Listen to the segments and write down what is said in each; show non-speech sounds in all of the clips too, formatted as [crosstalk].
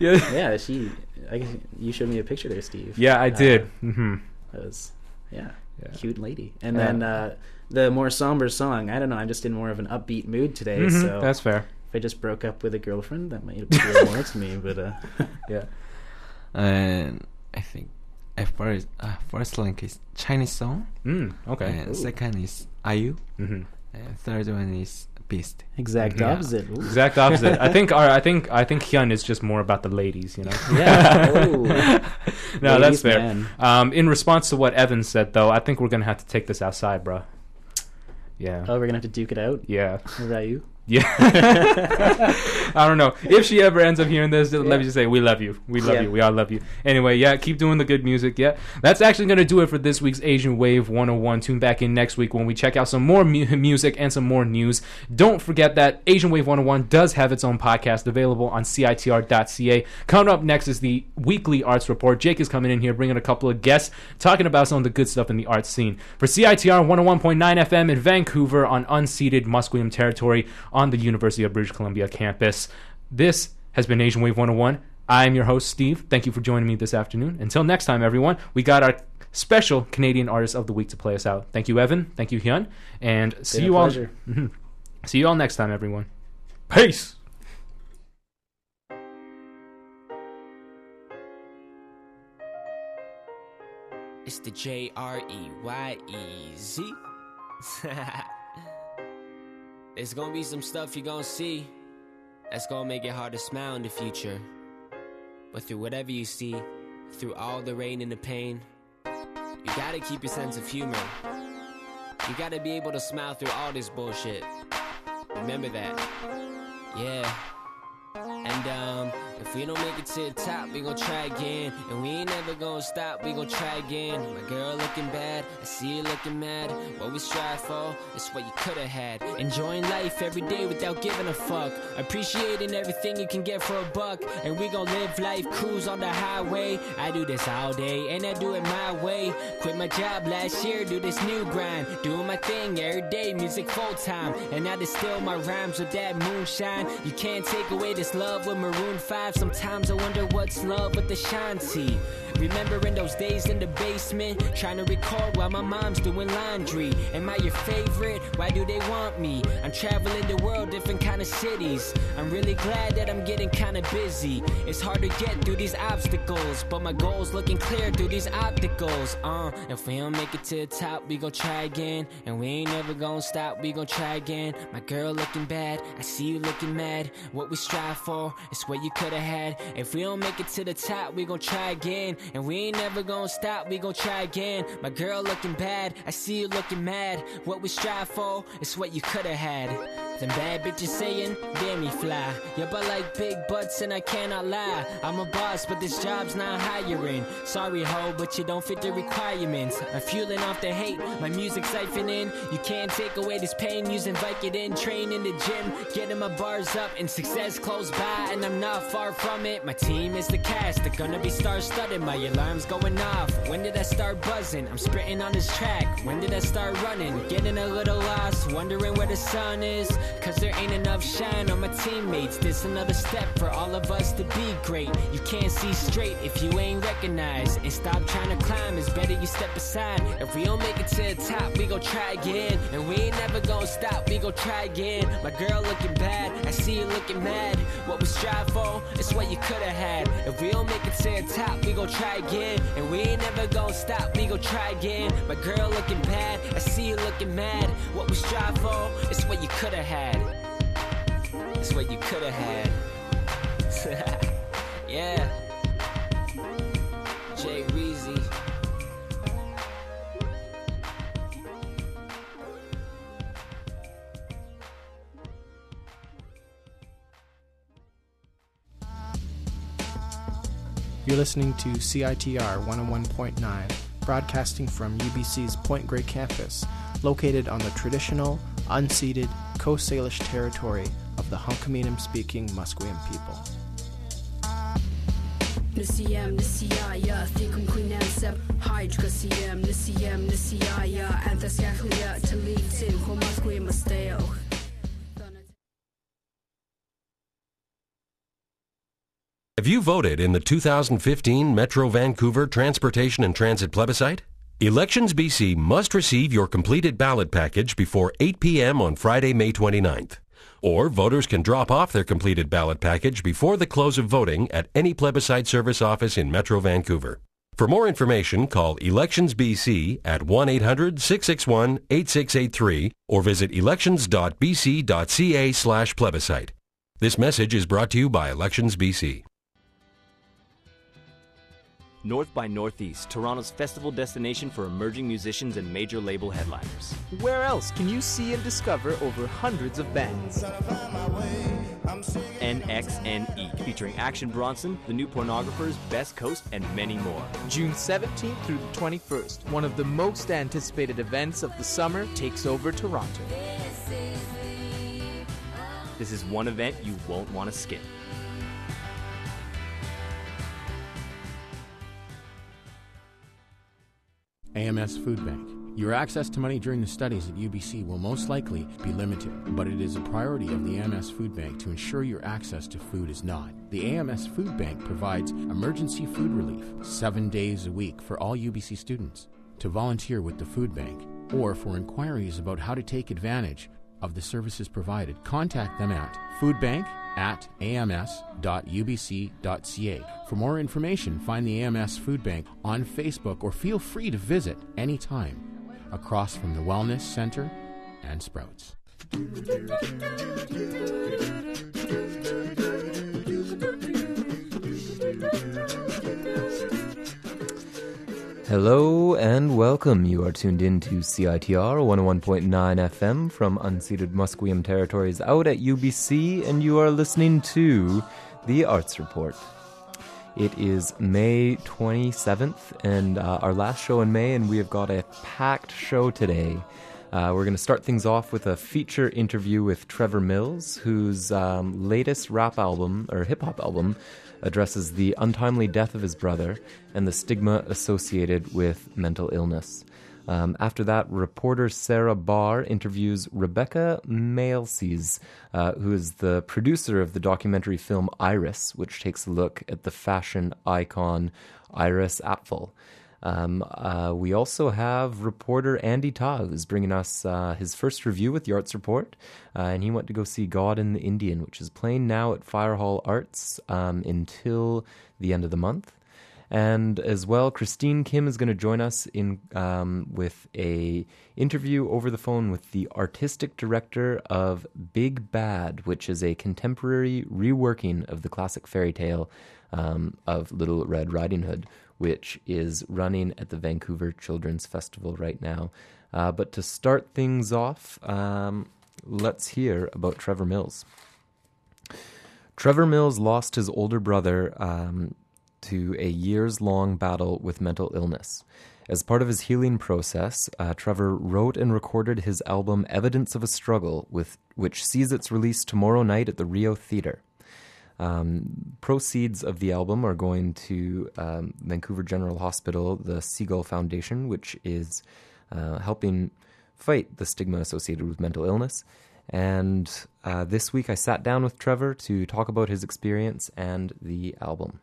yeah. Yeah, she. I guess you showed me a picture there, Steve. Yeah, I Uh, did. hmm That was, yeah, Yeah. cute lady. And Yeah. then uh, the more somber song. I don't know. I'm just in more of an upbeat mood today. Mhm, So That's fair. if I just broke up with a girlfriend, that might appeal more to me. But uh, [laughs] Yeah. And I think at first, uh, first link is Chinese song, Mm, okay. and Ooh. second is IU, hmm and third one is Beast. exact Yeah. opposite. Ooh. Exact opposite. I think our I think I think Hyun is just more about the ladies, you know. Yeah. Oh. [laughs] no, that's fair. Um, in response to what Evan said, though, I think we're gonna have to take this outside, bro. Yeah. Oh, we're gonna have to duke it out. Yeah. What about you? Yeah. [laughs] I don't know. If she ever ends up hearing this, let me just say we love you. We love Yeah. you. We all love you. Anyway, yeah, keep doing the good music. Yeah. That's actually going to do it for this week's Asian Wave 101. Tune back in next week when we check out some more mu- music and some more news. Don't forget that Asian Wave 101 does have its own podcast available on CITR.ca. Coming up next is the weekly arts report. Jake is coming in here bringing a couple of guests talking about some of the good stuff in the arts scene. For CITR 101.9 FM in Vancouver on unceded Musqueam territory on the University of British Columbia campus. This has been Asian Wave 101. I'm your host, Steve. Thank you for joining me this afternoon. Until next time, everyone, we got our special Canadian Artist of the Week to play us out. Thank you, Evan. Thank you, Hyun. And see Been a you all. pleasure. [laughs] See you all next time, everyone. Peace. It's the J R E Y E Z. [laughs] There's gonna be some stuff you're gonna see that's gonna make it hard to smile in the future. But through whatever you see, through all the rain and the pain, you gotta keep your sense of humor. You gotta be able to smile through all this bullshit. Remember that. Yeah. And um, if we don't make it to the top, we gon' try again. And we ain't never gonna stop, we gon' try again. My girl looking bad, I see you looking mad. What we strive for is what you could've had. Enjoying life every day without giving a fuck. Appreciating everything you can get for a buck. And we gon' live life, cruise on the highway. I do this all day, and I do it my way. Quit my job last year, do this new grind. Doing my thing every day, music full time. And I distill my rhymes with that moonshine. You can't take away this love with Maroon 5. Sometimes I wonder what's love with the Shanti. Remembering those days in the basement, trying to record while my mom's doing laundry. Am I your favorite? Why do they want me? I'm traveling the world, different kind of cities. I'm really glad that I'm getting kinda busy. It's hard to get through these obstacles, but my goals looking clear through these obstacles. Uh, if we don't make it to the top, we gon' try again. And we ain't never gonna stop, we gon' try again. My girl looking bad, I see you looking mad. What we strive for is what you could've had. If we don't make it to the top, we gon' try again. And we ain't never gonna stop, we gon' try again. My girl looking bad, I see you looking mad. What we strive for is what you could've had. Them bad bitches saying, damn me fly. Yeah, but like big butts and I cannot lie. I'm a boss, but this job's not hiring. Sorry ho, but you don't fit the requirements. I'm fueling off the hate, my music siphoning. You can't take away this pain using Vicodin. Train in the gym, getting my bars up and success close by. And I'm not far from it. My team is the cast, they're gonna be star studded. My alarm's going off. When did I start buzzing? I'm sprinting on this track. When did I start running? Getting a little lost, wondering where the sun is. Cause there ain't enough shine on my teammates. This another step for all of us to be great. You can't see straight if you ain't recognized. And stop trying to climb, it's better you step aside. If we don't make it to the top, we gon' try again. And we ain't never gonna stop, we gon' try again. My girl looking bad, I see you looking mad. What we strive for is what you could've had. If we don't make it to the top, we gon' try again. And we ain't never gonna stop, we gon' try again. My girl looking bad, I see you looking mad. What we strive for is what you could've had. It's what you could've had. [laughs] yeah. Jay Weezy. You're listening to CITR 101.9, broadcasting from UBC's Point Grey campus, located on the traditional, unceded Coast Salish territory of the Hunkaminam speaking Musqueam people. Nisiyam nisiyaya thikum queenan sep hide kasiyam nisiyam nisiyaya anthasyakhliya to lead sin homasque masteo Have you voted in the 2015 Metro Vancouver Transportation and Transit Plebiscite? Elections BC must receive your completed ballot package before 8 p.m. on Friday, May 29th. Or voters can drop off their completed ballot package before the close of voting at any plebiscite service office in Metro Vancouver. For more information, call Elections BC at 1 800 661 8683 or visit elections.bc.ca slash plebiscite. This message is brought to you by Elections BC. North by Northeast, Toronto's festival destination for emerging musicians and major label headliners. Where else can you see and discover over hundreds of bands? NXNE, featuring Action Bronson, The New Pornographers, Best Coast, and many more. June 17th through the 21st, one of the most anticipated events of the summer takes over Toronto. This is one event you won't want to skip. AMS Food Bank. Your access to money during the studies at UBC will most likely be limited, but it is a priority of the AMS Food Bank to ensure your access to food is not. The AMS Food Bank provides emergency food relief seven days a week for all UBC students. To volunteer with the food bank or for inquiries about how to take advantage of the services provided, contact them at foodbank at ams.ubc.ca. For more information, find the AMS Food Bank on Facebook or feel free to visit anytime across from the Wellness Center and Sprouts. Hello and welcome. You are tuned in to CITR 101.9 FM from unceded Musqueam territories out at UBC, and you are listening to the Arts Report. It is May 27th, and uh, our last show in May, and we have got a packed show today. Uh, we're going to start things off with a feature interview with Trevor Mills, whose um, latest rap album, or hip hop album, addresses the untimely death of his brother and the stigma associated with mental illness. Um, after that, reporter Sarah Barr interviews Rebekah Maysles, uh, who is the producer of the documentary film Iris, which takes a look at the fashion icon Iris Apfel. Um, uh, we also have reporter Andy Ta, who's bringing us uh, his first review with the Arts Report, uh, and he went to go see God and the Indian, which is playing now at Fire Hall Arts um, until the end of the month. And as well, Christine Kim is going to join us in um, with a interview over the phone with the artistic director of Big Bad, which is a contemporary reworking of the classic fairy tale um, of Little Red Riding Hood, which is running at the Vancouver Children's Festival right now. Uh, but to start things off, um, let's hear about Trevor Mills. Trevor Mills lost his older brother um, to a years long battle with mental illness. As part of his healing process, uh, Trevor wrote and recorded his album Evidence of a Struggle, with, which sees its release tomorrow night at the Rio Theatre. Um, proceeds of the album are going to um, Vancouver General Hospital, the Seagull Foundation, which is uh, helping fight the stigma associated with mental illness. And uh, this week I sat down with Trevor to talk about his experience and the album.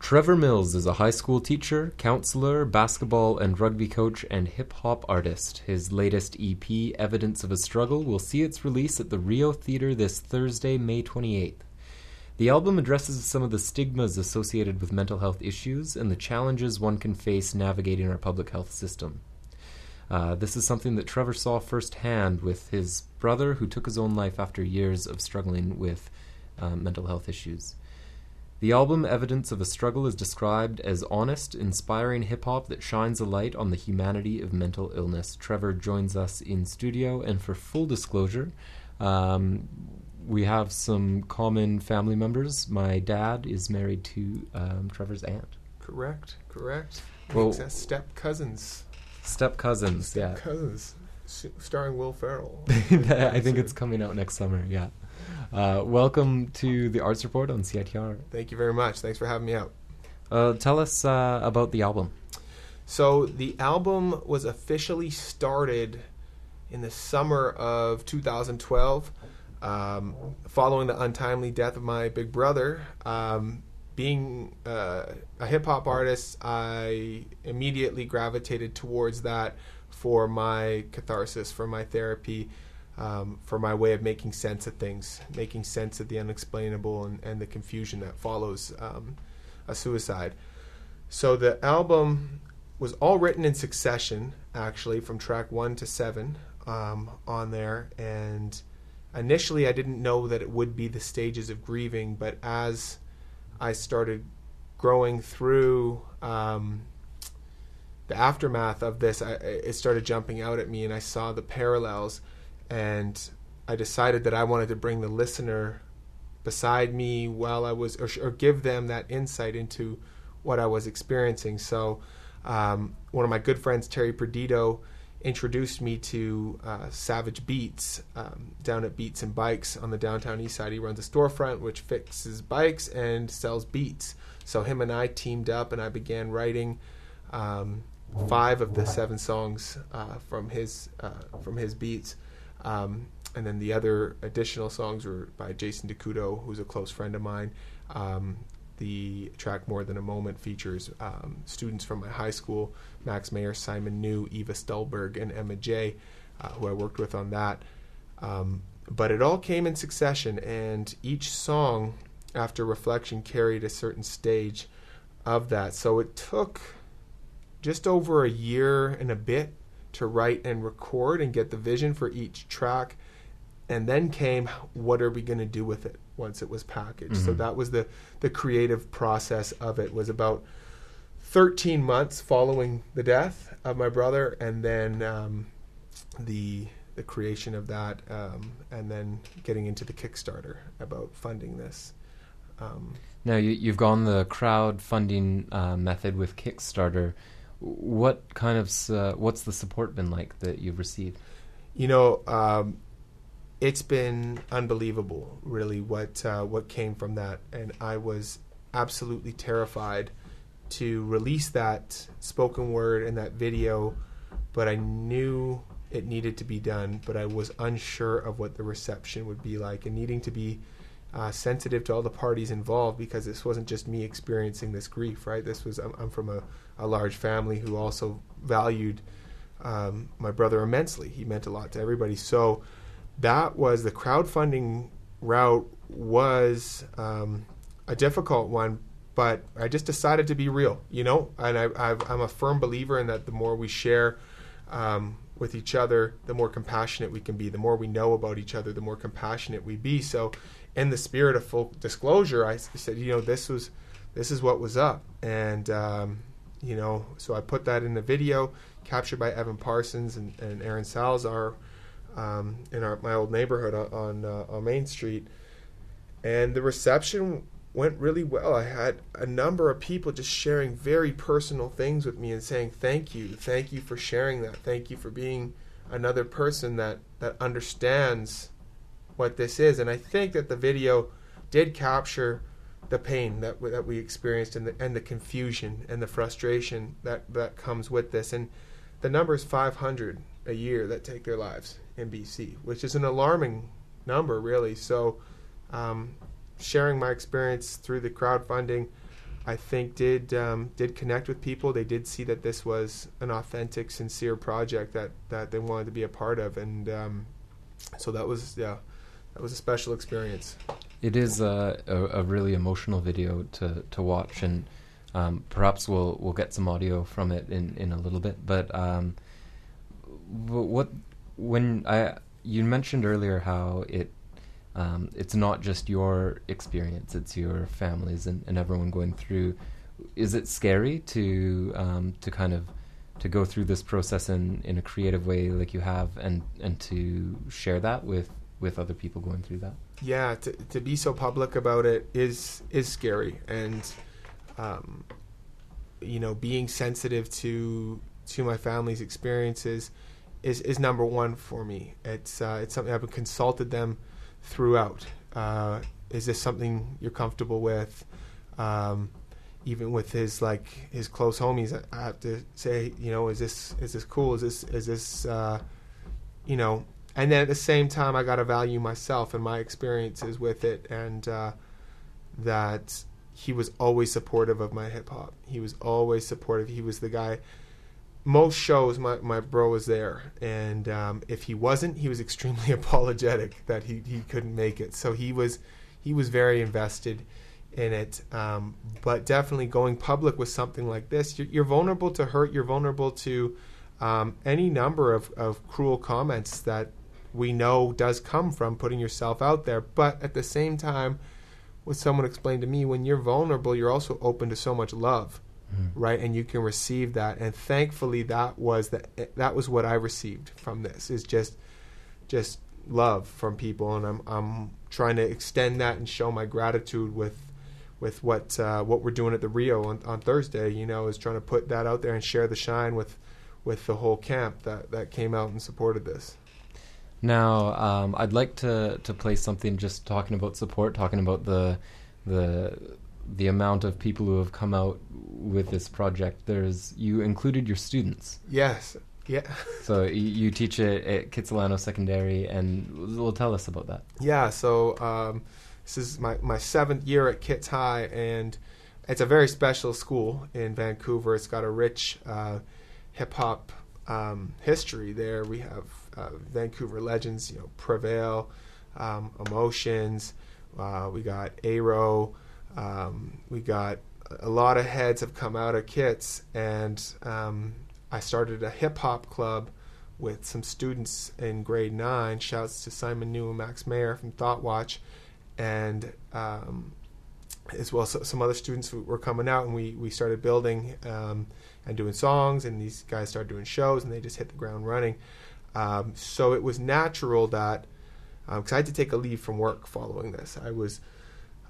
Trevor Mills is a high school teacher, counselor, basketball and rugby coach, and hip hop artist. His latest EP, Evidence of a Struggle, will see its release at the Rio Theatre this Thursday, May 28th. The album addresses some of the stigmas associated with mental health issues and the challenges one can face navigating our public health system. Uh, this is something that Trevor saw firsthand with his brother, who took his own life after years of struggling with uh, mental health issues. The album Evidence of a Struggle is described as honest, inspiring hip hop that shines a light on the humanity of mental illness. Trevor joins us in studio, and for full disclosure, um, we have some common family members. My dad is married to um, Trevor's aunt. Correct, correct. Well- Makes us step cousins. Step cousins, yeah. Cousins, starring Will Ferrell. [laughs] I think it's coming out next summer, yeah. Uh, welcome to the Arts Report on CITR. Thank you very much. Thanks for having me out. Uh, tell us uh, about the album. So the album was officially started in the summer of 2012. Um, following the untimely death of my big brother, um, being uh, a hip hop artist, I immediately gravitated towards that for my catharsis, for my therapy, um, for my way of making sense of things, making sense of the unexplainable and, and the confusion that follows um, a suicide. So the album was all written in succession, actually, from track one to seven um, on there. And initially, I didn't know that it would be the stages of grieving, but as I started growing through um, the aftermath of this, I, it started jumping out at me, and I saw the parallels. And I decided that I wanted to bring the listener beside me while I was, or, or give them that insight into what I was experiencing. So, um, one of my good friends, Terry Perdido, introduced me to uh, Savage Beats um, down at Beats and Bikes on the downtown east side. He runs a storefront which fixes bikes and sells beats. So him and I teamed up, and I began writing um, five of the seven songs uh, from his uh, from his beats. Um, and then the other additional songs were by Jason DeCudo, who's a close friend of mine. Um, the track More Than a Moment features um, students from my high school Max Mayer, Simon New, Eva Stolberg, and Emma J., uh, who I worked with on that. Um, but it all came in succession, and each song, after reflection, carried a certain stage of that. So it took just over a year and a bit to write and record and get the vision for each track. And then came, what are we going to do with it once it was packaged? So Mhm. that was the the creative process of it was about 13 months following the death of my brother, and then um, the the creation of that, um, and then getting into the Kickstarter about funding this. Um, Now you, you've gone the crowdfunding uh, method with Kickstarter. What kind of uh, what's the support been like that you've received? you know, um, it's been unbelievable, really, what uh, what came from that, and I was absolutely terrified to release that spoken word and that video, but I knew it needed to be done, but I was unsure of what the reception would be like, and needing to be uh, sensitive to all the parties involved because this wasn't just me experiencing this grief, right? This was I'm, I'm from a, a large family who also valued um, my brother immensely. He meant a lot to everybody. So that was the crowdfunding route was um, a difficult one, but I just decided to be real, you know. And I, I'm a firm believer in that the more we share um, with each other, the more compassionate we can be. The more we know about each other, the more compassionate we be. So, in the spirit of full disclosure, I said, you know, this was this is what was up, and um, you know, so I put that in the video captured by Evan Parsons and, and Aaron Salazar um, in our, my old neighborhood on uh, on Main Street, and the reception went really well. I had a number of people just sharing very personal things with me and saying thank you, thank you for sharing that, thank you for being another person that that understands what this is. And I think that the video did capture the pain that that we experienced and the and the confusion and the frustration that that comes with this. And the number is 500 a year that take their lives in BC, which is an alarming number, really. So, um, sharing my experience through the crowdfunding, I think did um, did connect with people. They did see that this was an authentic, sincere project that that they wanted to be a part of, and um, so that was yeah, that was a special experience. It is a, a, a really emotional video to, to watch, and um, perhaps we'll we'll get some audio from it in, in a little bit. But um, what when I you mentioned earlier how it um, it's not just your experience; it's your families and, and everyone going through. Is it scary to um, to kind of to go through this process in, in a creative way like you have, and, and to share that with, with other people going through that? yeah, to, to be so public about it is is scary, and um, you know, being sensitive to to my family's experiences is is number one for me. It's uh, it's something I've consulted them throughout. Uh, is this something you're comfortable with? Um, even with his like his close homies, I, have to say, you know, is this is this cool? Is this is this uh, you know and then at the same time, I got to value myself and my experiences with it, and uh, that he was always supportive of my hip hop. He was always supportive. He was the guy. Most shows, my, my bro was there, and um, if he wasn't, he was extremely [laughs] apologetic that he, he couldn't make it. So he was he was very invested in it. Um, but definitely going public with something like this, you're, you're vulnerable to hurt. You're vulnerable to um, any number of, of cruel comments that we know does come from putting yourself out there. But at the same time, what someone explained to me, when you're vulnerable, you're also open to so much love, right? And you can receive that. And thankfully, that was the, that was what I received from this. Is just just love from people, and I'm I'm trying to extend that and show my gratitude with with what uh, what we're doing at the Rio on, on Thursday. You know, is trying to put that out there and share the shine with with the whole camp that that came out and supported this. Now, um, I'd like to, to play something just talking about support, talking about the the the amount of people who have come out with this project. There's you included your students. Yes. Yeah. [laughs] So you, you teach it at Kitsilano Secondary, and will tell us about that. Yeah, so um, this is my, my seventh year at Kits High, and it's a very special school in Vancouver. It's got a rich uh, hip hop um, history there. We have uh, Vancouver legends, you know, Prevail, um, Emotions. Uh, we got Aero. Um, we got a lot of heads have come out of Kits, and um, I started a hip hop club with some students in grade nine. Shouts to Simon New and Max Mayer from Thought Watch, and um, as well so, some other students were coming out, and we we started building um, and doing songs, and these guys started doing shows, and they just hit the ground running. Um, so it was natural that because I had to take a leave from work following this, I was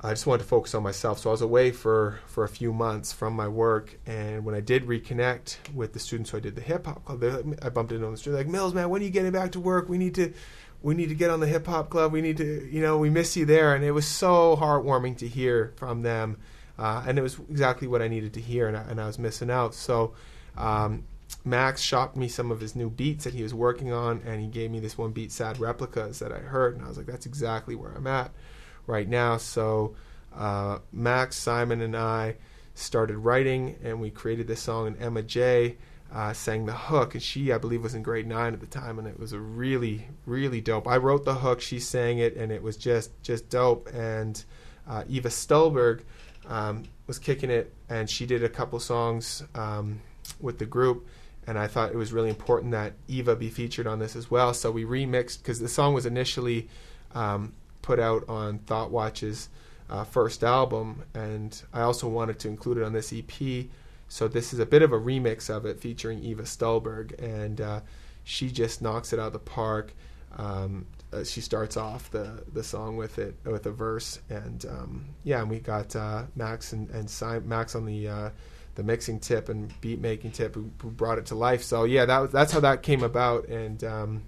I just wanted to focus on myself. So I was away for, for a few months from my work. And when I did reconnect with the students who I did the hip hop club, I bumped into them on the street like, Mills, man, when are you getting back to work? We need to, we need to get on the hip hop club. We need to, you know, we miss you there. And it was so heartwarming to hear from them. Uh, and it was exactly what I needed to hear. And I, and I was missing out. So, um, Max shopped me some of his new beats that he was working on, and he gave me this one beat, Sad Replicas, that I heard, and I was like, that's exactly where I'm at right now. So uh, Max, Simon, and I started writing, and we created this song. And Emma J uh, sang the hook, and she, I believe, was in grade nine at the time, and it was a really, really dope. I wrote the hook, she sang it, and it was just, just dope. And uh, Eva Stolberg um, was kicking it, and she did a couple songs um, with the group. And I thought it was really important that Eva be featured on this as well. So we remixed because the song was initially um, put out on Thought Watch's uh, first album, and I also wanted to include it on this EP. So this is a bit of a remix of it featuring Eva Stolberg, and uh, she just knocks it out of the park. Um, uh, she starts off the the song with it with a verse, and um, yeah, and we got uh, Max and and si- Max on the uh, the mixing tip and beat making tip who, who, brought it to life. So yeah, that was, that's how that came about, and um,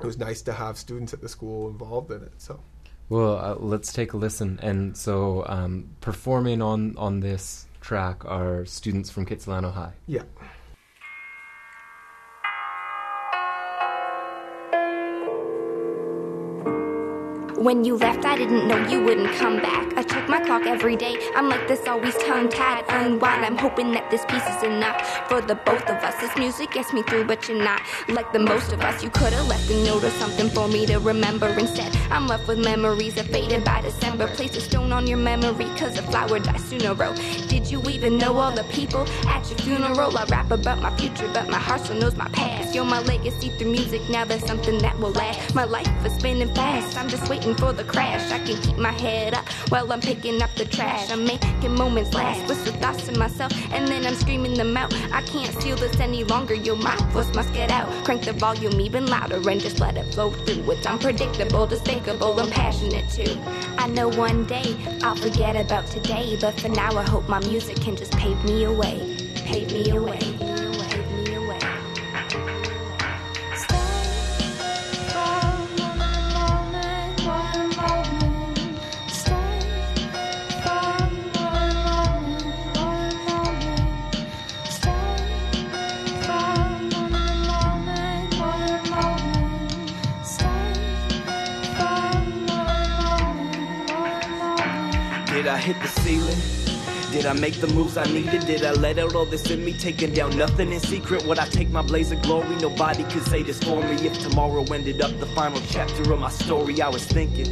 it was nice to have students at the school involved in it. So. Well, uh, let's take a listen. And so, um, performing on on this track are students from Kitsilano High. Yeah. When you left, I didn't know you wouldn't come back. I check my clock every day. I'm like this, always tongue tied, unwind. I'm hoping that this piece is enough for the both of us. This music gets me through, but you're not like the most of us. You could have left a note or something for me to remember. Instead, I'm left with memories that faded by December. Place a stone on your memory, cause a flower dies sooner. Did you even know all the people at your funeral? I rap about my future, but my heart still knows my past. You're my legacy through music, now there's something that will last. My life is spinning fast, I'm just waiting for the crash. I can keep my head up while I'm picking up the trash. I'm making moments last, with whisper thoughts to myself, and then I'm screaming them out. I can't steal this any longer, your my voice must get out. Crank the volume even louder and just let it flow through. It's unpredictable, despicable, and passionate too. I know one day I'll forget about today, but for now I hope my music can just pave me away. Pave me away. Hit the ceiling? Did I make the moves I needed? Did I let out all this in me? Taking down nothing in secret. Would I take my blaze of glory? Nobody could say this for me. If tomorrow ended up the final chapter of my story, I was thinking.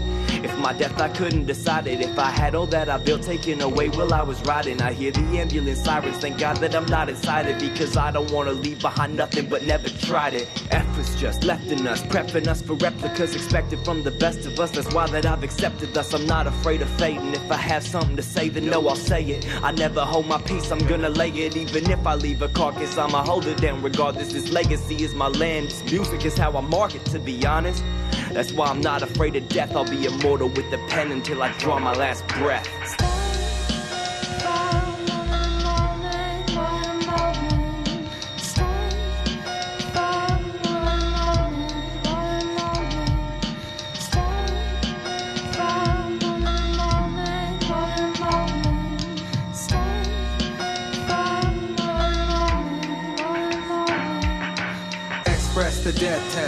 If my death I couldn't decide it. If I had all that I built taken away while I was riding, I hear the ambulance sirens. Thank God that I'm not inside it because I don't wanna leave behind nothing but never tried it. Efforts just left in us, prepping us for replicas expected from the best of us. That's why that I've accepted us. I'm not afraid of and if I have something to say, then no, I'll say it. I never hold my peace, I'm gonna lay it. Even if I leave a carcass, I'ma hold it down. Regardless, this legacy is my land. This music is how I mark it, to be honest. That's why I'm not afraid of death. I'll be immortal with the pen until I draw my last breath.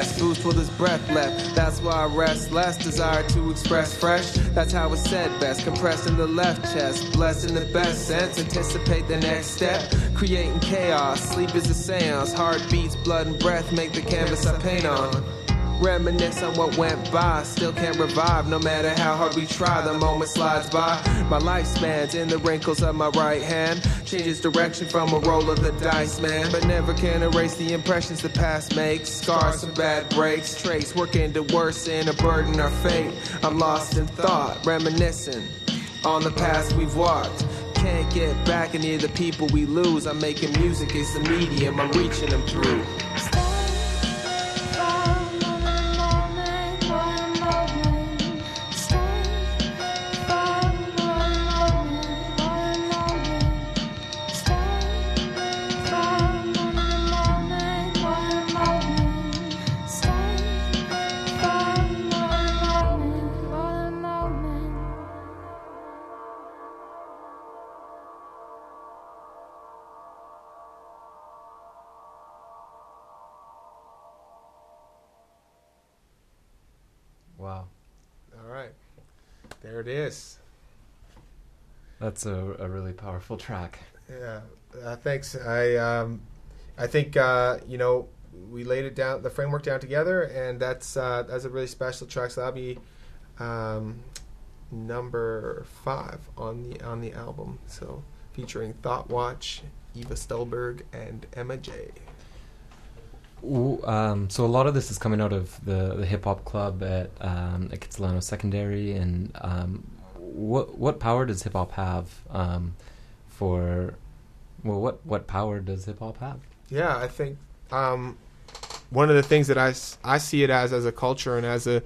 Test, boost there's breath left. That's why I rest less, desire to express fresh. That's how it's said best, compressed in the left chest. Blessed in the best sense, anticipate the next step. Creating chaos, sleep is a seance. Heartbeats, blood, and breath make the canvas I paint on. Reminisce on what went by, still can't revive no matter how hard we try. The moment slides by, my lifespan's in the wrinkles of my right hand. Changes direction from a roll of the dice, man. But never can erase the impressions the past makes. Scars some bad breaks, trace working to worsen a burden our fate. I'm lost in thought, reminiscing on the past we've walked. Can't get back any of the people we lose. I'm making music, it's the medium, I'm reaching them through. There it is. That's a, a really powerful track. Yeah. Uh, thanks. I um, I think uh, you know we laid it down, the framework down together, and that's uh, that's a really special track. So that'll be um, number five on the on the album. So featuring Thought Watch, Eva Stolberg, and Emma J. Um, so a lot of this is coming out of the, the hip hop club at um, at Kitsilano Secondary, and um, what what power does hip hop have um, for? Well, what what power does hip hop have? Yeah, I think um, one of the things that I, I see it as as a culture and as a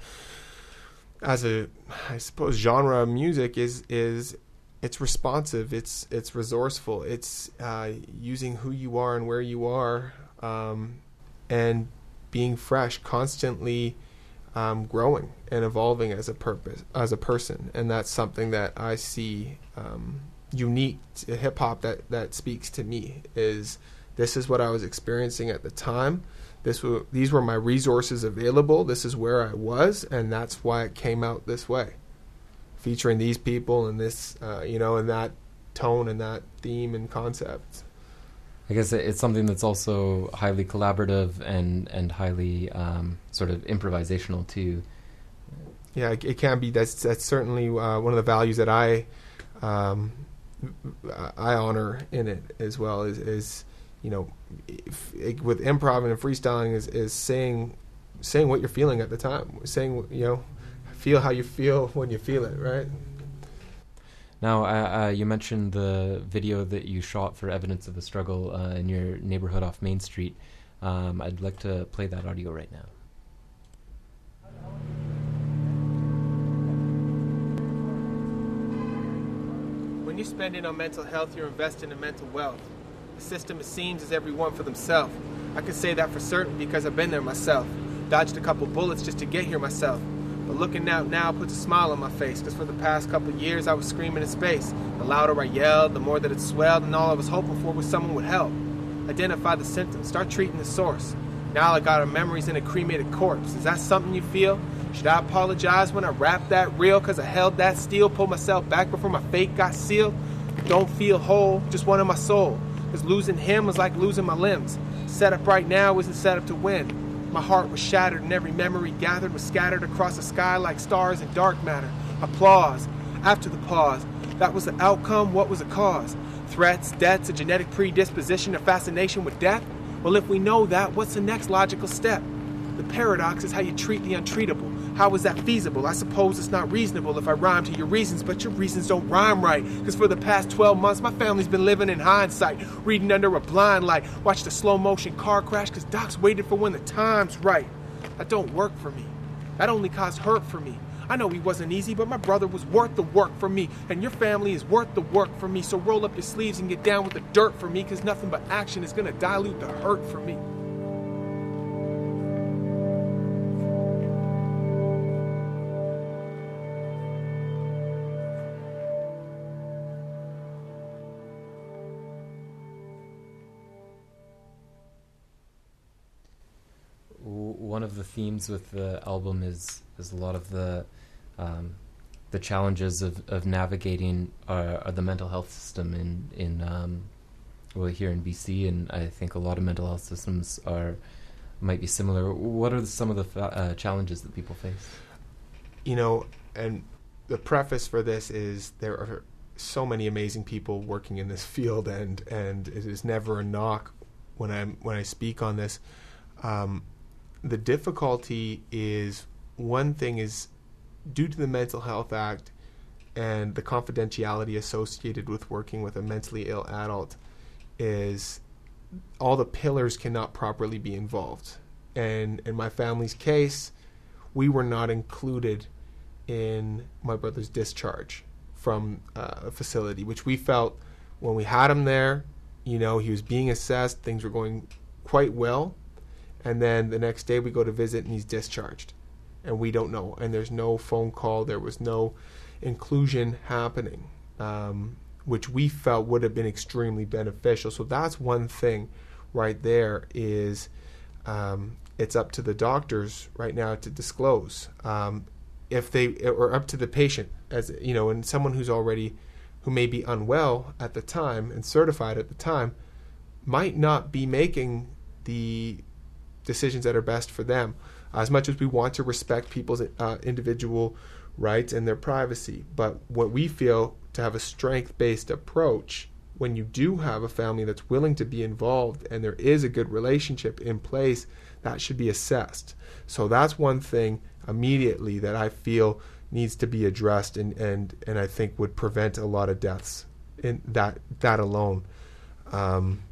as a I suppose genre of music is is it's responsive, it's it's resourceful, it's uh, using who you are and where you are, um, and being fresh, constantly um, growing and evolving as a purpose as a person, and that's something that I see um, unique to hip hop that that speaks to me is this is what I was experiencing at the time. This these were my resources available. This is where I was, and that's why it came out this way, featuring these people and this, uh, you know, and that tone and that theme and concept. I guess it's something that's also highly collaborative and and highly um, sort of improvisational too. Yeah, it, it can be. That's that's certainly uh, one of the values that I um, I honor in it as well. Is, is you know, if, it, with improv and freestyling is is saying saying what you're feeling at the time, saying you know, feel how you feel when you feel it, right? Now, uh, uh, you mentioned the video that you shot for Evidence of the Struggle uh, in your neighborhood off Main Street. Um, I'd like to play that audio right now. When you're spending on mental health, you're investing in mental wealth. The system, it seems, is everyone for themselves. I can say that for certain because I've been there myself. Dodged a couple bullets just to get here myself. But looking out now puts a smile on my face, because for the past couple years I was screaming in space. The louder I yelled, the more that it swelled, and all I was hoping for was someone would help. Identify the symptoms, start treating the source. Now I got our memories in a cremated corpse. Is that something you feel? Should I apologize when I rap that real? Cause I held that steel, pulled myself back before my fate got sealed. Don't feel whole, just one in my soul. Cause losing him was like losing my limbs. Set up right now isn't set up to win. My heart was shattered and every memory gathered was scattered across the sky like stars in dark matter. Applause. After the pause, that was the outcome, what was the cause? Threats, debts, a genetic predisposition, a fascination with death? Well, if we know that, what's the next logical step? The paradox is how you treat the untreatable. How is that feasible? I suppose it's not reasonable if I rhyme to your reasons, but your reasons don't rhyme right. Because for the past 12 months, my family's been living in hindsight, reading under a blind light, watched a slow motion car crash because Doc's waited for when the time's right. That don't work for me. That only caused hurt for me. I know he wasn't easy, but my brother was worth the work for me, and your family is worth the work for me. So roll up your sleeves and get down with the dirt for me, because nothing but action is gonna dilute the hurt for me. The themes with the album is is a lot of the um, the challenges of, of navigating uh, the mental health system in in um, well here in BC, and I think a lot of mental health systems are might be similar. What are some of the fa- uh, challenges that people face? you know, and the preface for this is there are so many amazing people working in this [laughs] field, and and it is never a knock when I'm when I speak on this. Um, the difficulty is one thing is due to the Mental Health Act and the confidentiality associated with working with a mentally ill adult is all the pillars cannot properly be involved. And in my family's case, we were not included in my brother's discharge from uh, a facility, which we felt when we had him there, you know, he was being assessed, things were going quite well. And then the next day we go to visit and he's discharged. And we don't know. And there's no phone call, there was no inclusion happening, um, which we felt would have been extremely beneficial. So that's one thing right there is um, it's up to the doctors right now to disclose um, if they or up to the patient as you know and someone who's already who may be unwell at the time and certified at the time might not be making the decisions that are best for them as much as we want to respect people's uh, individual rights and their privacy but what we feel to have a strength based approach when you do have a family that's willing to be involved and there is a good relationship in place that should be assessed so that's one thing immediately that I feel needs to be addressed and, and, and I think would prevent a lot of deaths in that that alone. Um,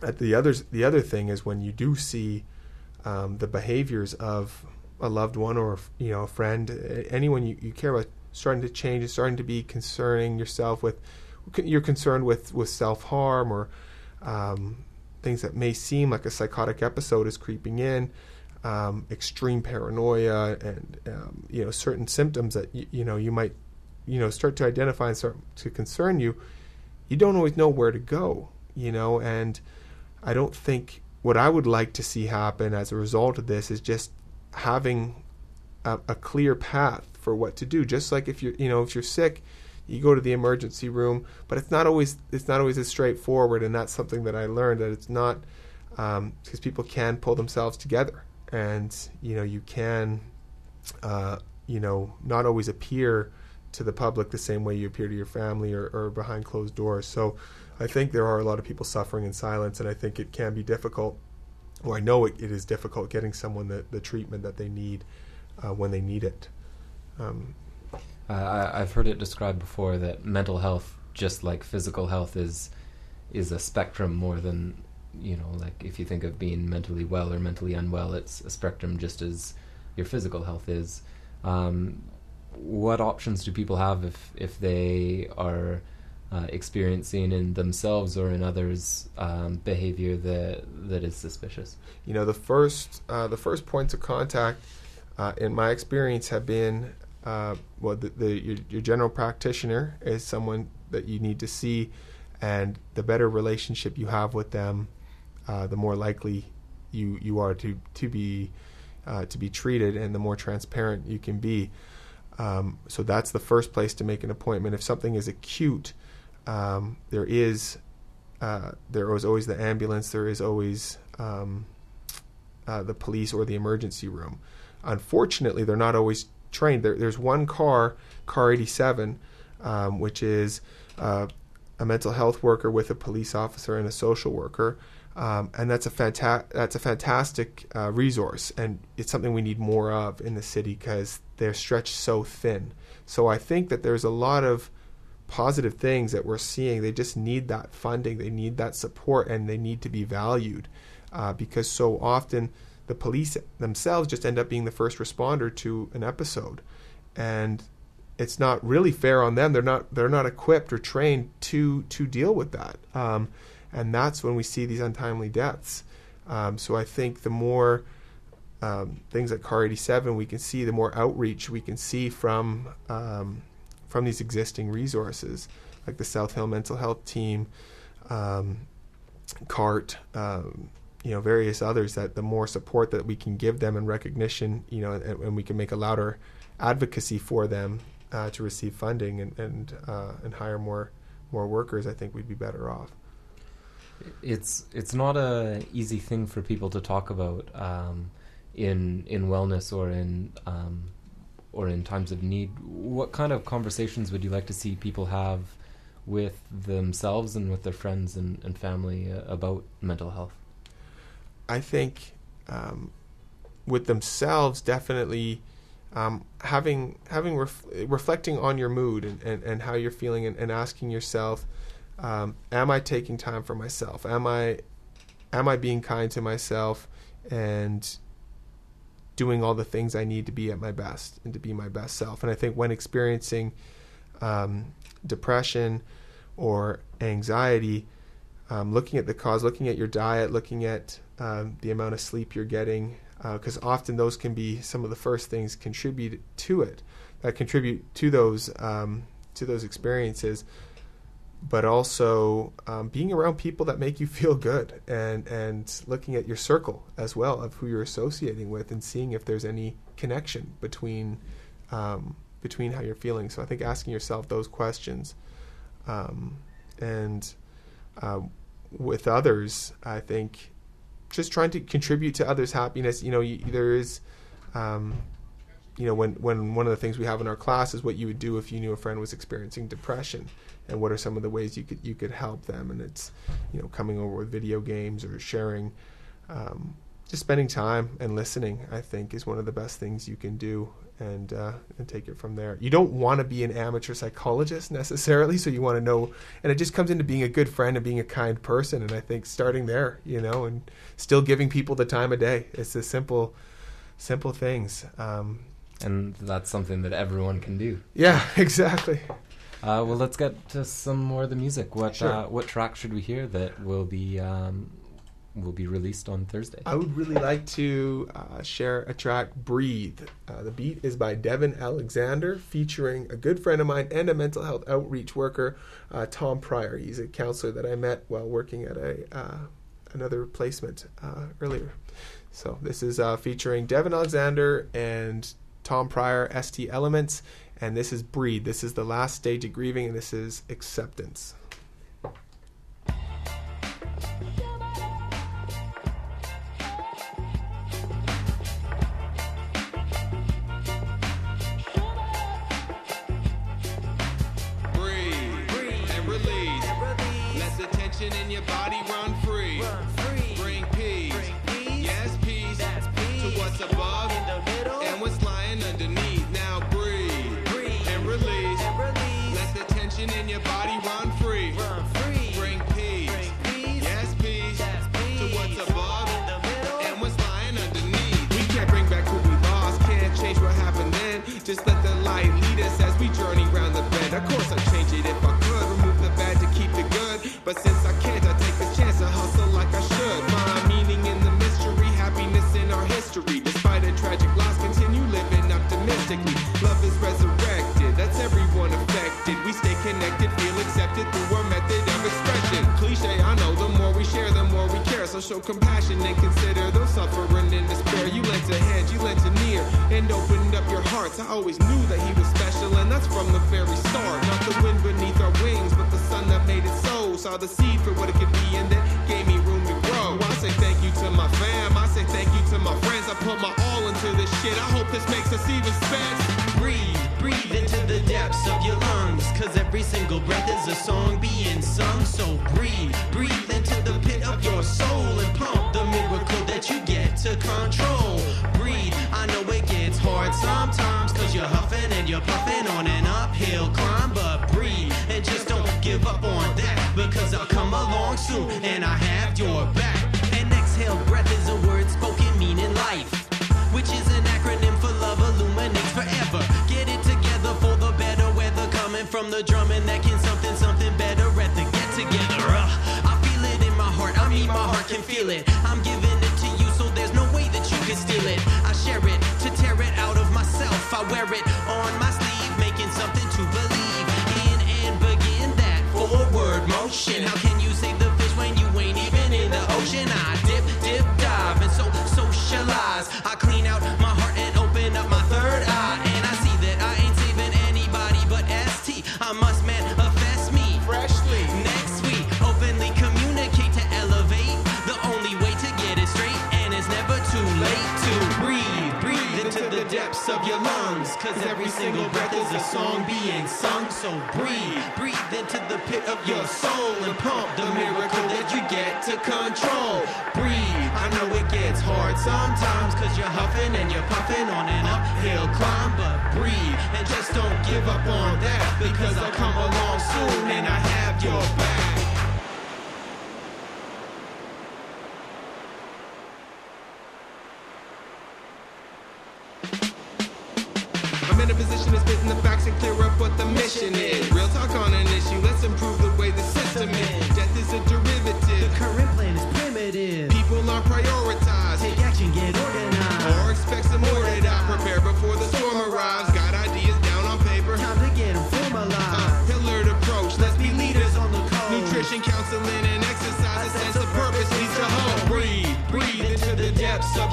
the others the other thing is when you do see um, the behaviors of a loved one or you know a friend, anyone you, you care about starting to change, it's starting to be concerning yourself with you're concerned with with self harm or um, things that may seem like a psychotic episode is creeping in um, extreme paranoia and um, you know certain symptoms that y- you know you might you know start to identify and start to concern you you don't always know where to go you know and i don't think what i would like to see happen as a result of this is just having a, a clear path for what to do. Just like if you're you know if you're sick you go to the emergency room but it's not always it's not always as straightforward and that's something that i learned that it's not because um, people can pull themselves together. And you know you can uh, you know not always appear to the public the same way you appear to your family or, or, behind closed doors. So i think there are a lot of people suffering in silence and i think it can be difficult or i know it, it is difficult getting someone the, the treatment that they need uh, when they need it um, uh, I, I've heard it described before that mental health, just like physical health, is is a spectrum more than you know, like if you think of being mentally well or mentally unwell, it's a spectrum just as your physical health is. Um, what options do people have if if they are uh, experiencing in themselves or in others um, behavior that that is suspicious? You know, the first uh, the first points of contact, uh, in my experience, have been uh, well, the, the your, your general practitioner is someone that you need to see, and the better relationship you have with them uh, the more likely you you are to to be to be treated, and the more transparent you can be. Um, so that's the first place to make an appointment. If something is acute, um, there is uh, there is always the ambulance. There is always um, uh, the police or the emergency room. Unfortunately, they're not always trained. There, there's one car, Car 87, um, which is uh, a mental health worker with a police officer and a social worker. Um, and that's a fanta- that's a fantastic uh, resource, and it's something we need more of in the city because they're stretched so thin. So I think that there's a lot of positive things that we're seeing. They just need that funding, they need that support, and they need to be valued uh, because so often the police themselves just end up being the first responder to an episode, and it's not really fair on them. They're not they're not equipped or trained to to deal with that, um, and that's when we see these untimely deaths. Um, so I think the more um, things like Car 87 we can see, the more outreach we can see from um, from these existing resources, like the South Hill Mental Health Team, um, CART, um, you know, various others. That the more support that we can give them and recognition, you know, and, and we can make a louder advocacy for them uh, to receive funding and and uh, and hire more more workers, I think we'd be better off. It's it's not a easy thing for people to talk about um, in in wellness or in um, or in times of need. What kind of conversations would you like to see people have with themselves and with their friends and, and family uh, about mental health? I think um, with themselves, definitely um, having having ref- reflecting on your mood and, and, and how you're feeling and, and asking yourself, um, am I taking time for myself? Am I am I being kind to myself and doing all the things I need to be at my best and to be my best self? And I think when experiencing um, depression or anxiety, um, looking at the cause, looking at your diet, looking at um, the amount of sleep you're getting, because uh, often those can be some of the first things contribute to it, that contribute to those um, to those experiences. But also um, being around people that make you feel good, and and looking at your circle as well of who you're associating with, and seeing if there's any connection between um, between how you're feeling. So I think asking yourself those questions, um, and uh, with others, I think just trying to contribute to others' happiness. You know, you, there is, um, you know, when when one of the things we have in our class is what you would do if you knew a friend was experiencing depression, and what are some of the ways you could you could help them. And it's, you know, coming over with video games or sharing, um, just spending time and listening. I think is one of the best things you can do. And uh, and take it from there. You don't want to be an amateur psychologist necessarily, so you want to know, and it just comes into being a good friend and being a kind person. And I think starting there, you know, and still giving people the time of day. It's the simple, simple things. Um, and that's something that everyone can do. Yeah, [laughs] exactly. Uh, well, let's get to some more of the music. What Sure. uh, what track should we hear that will be um, will be released on Thursday? I would really like to uh, share a track, Breathe. Uh, the beat is by Devin Alexander, featuring a good friend of mine and a mental health outreach worker, uh, Tom Pryor. He's a counselor that I met while working at a uh, another placement uh, earlier. So this is uh, featuring Devin Alexander and Tom Pryor, ST Elements, and this is Breathe. This is the last stage of grieving, and this is acceptance. Breathe, breathe into the pit of your soul and pump the miracle that you get to control. Breathe, I know it gets hard sometimes, cause you're huffing and you're puffing on an uphill climb. But breathe and just don't give up on that, because I'll come along soon and I have your back.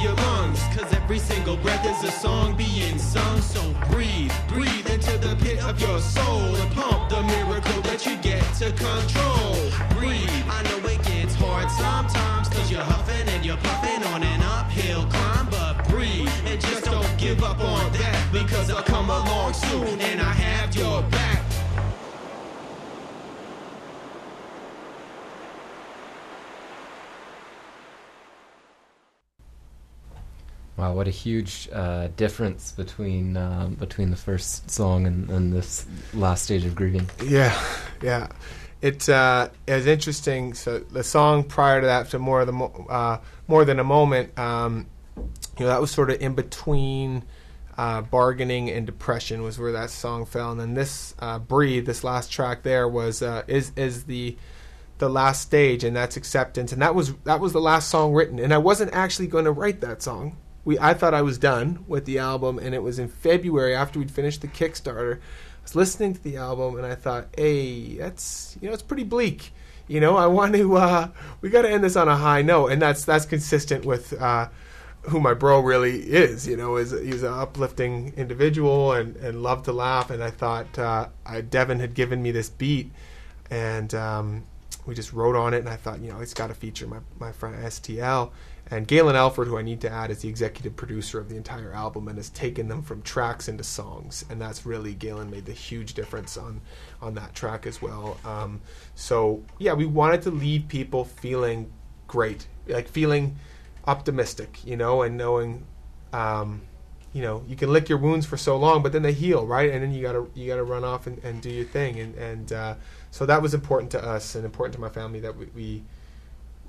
Your lungs. Cause every single breath is a song being sung. So breathe, Breathe into the pit of your soul and pump the miracle that you get to control. breathe. I know it gets hard sometimes. Cause you're huffing and you're puffing on an uphill climb. But breathe and just don't give up on that. Because I'll come along soon and I have your back. Wow, what a huge uh, difference between um, between the first song and, and this last stage of grieving. Yeah, yeah. It uh, interesting. So the song prior to that, to more of the mo- uh, more than a moment, um, you know, that was sort of in between uh, bargaining and depression was where that song fell, and then this uh, breathe, this last track there was uh, is is the the last stage, and that's acceptance, and that was that was the last song written, and I wasn't actually going to write that song. We I thought I was done with the album, and it was in February after we'd finished the Kickstarter. I was listening to the album, and I thought, hey, that's you know it's pretty bleak. You know, I want to uh, we got to end this on a high note, and that's that's consistent with. Uh, who my bro really is. You know, is he's an uplifting individual and and loved to laugh. And I thought uh, I, Devin had given me this beat, and um, we just wrote on it. And I thought, you know, it's got to feature my my friend STL. And Galen Alford, who I need to add, is the executive producer of the entire album and has taken them from tracks into songs. And that's really Galen made the huge difference on on that track as well. Um, so yeah, we wanted to leave people feeling great, like feeling optimistic, you know, and knowing, um, you know, you can lick your wounds for so long, but then they heal, right? And then you gotta you gotta run off and, and do your thing, and and uh, so that was important to us and important to my family that we, we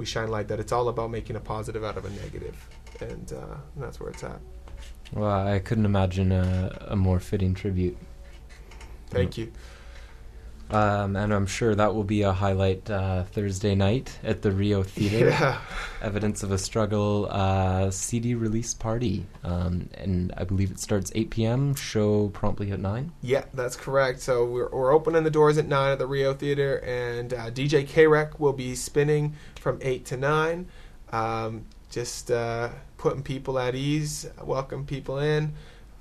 we shine light that it's all about making a positive out of a negative, and, uh, and that's where it's at. Well, I couldn't imagine a, a more fitting tribute. Thank you. Um, and I'm sure that will be a highlight uh, Thursday night at the Rio Theater. Yeah. [laughs] Evidence of a Struggle uh, CD release party. Um, and I believe it starts 8 p.m., show promptly at 9. Yeah, that's correct. So we're, we're opening the doors at 9 at the Rio Theater, and uh, DJ K-Rec will be spinning from 8 to 9. Um, just uh, putting people at ease, welcome people in.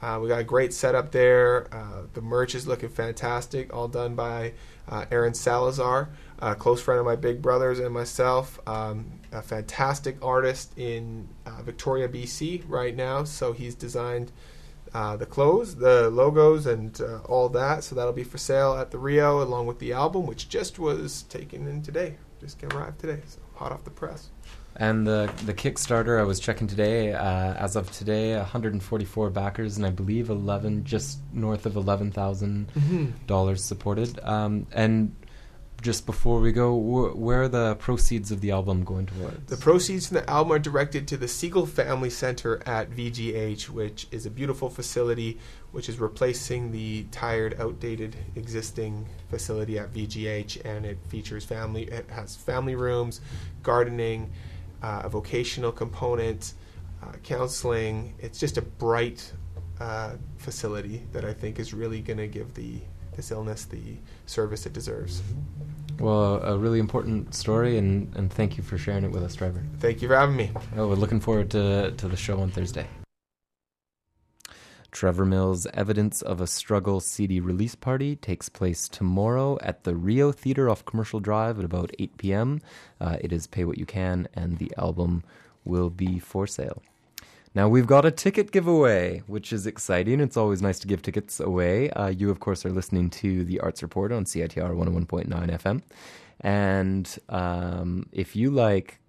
Uh, we got a great setup there. Uh, the merch is looking fantastic, all done by uh, Aaron Salazar, a close friend of my big brothers and myself. Um, a fantastic artist in uh, Victoria, BC, right now. So he's designed uh, the clothes, the logos, and uh, all that. So that'll be for sale at the Rio, along with the album, which just was taken in today. Just came arrived today, so hot off the press. And the the Kickstarter, I was checking today. Uh, as of today, 144 backers, and I believe 11, just north of 11,000 Mhm. dollars supported. Um, and just before we go, wh- where are the proceeds of the album going towards? The proceeds from the album are directed to the Segal Family Center at VGH, which is a beautiful facility which is replacing the tired, outdated existing facility at VGH, and it features family. It has family rooms, gardening, uh, a vocational component, uh, counseling. It's just a bright uh, facility that I think is really going to give the this illness the service it deserves. Well, a really important story, and, and thank you for sharing it with us, Trevor. Thank you for having me. Oh, we're looking forward to, to the show on Thursday. Trevor Mills' Evidence of a Struggle CD release party takes place tomorrow at the Rio Theater off Commercial Drive at about 8 p.m. Uh, it is Pay What You Can, and the album will be for sale. Now we've got a ticket giveaway, which is exciting. It's always nice to give tickets away. Uh, you, of course, are listening to the Arts Report on CITR 101.9 FM. And um, if you like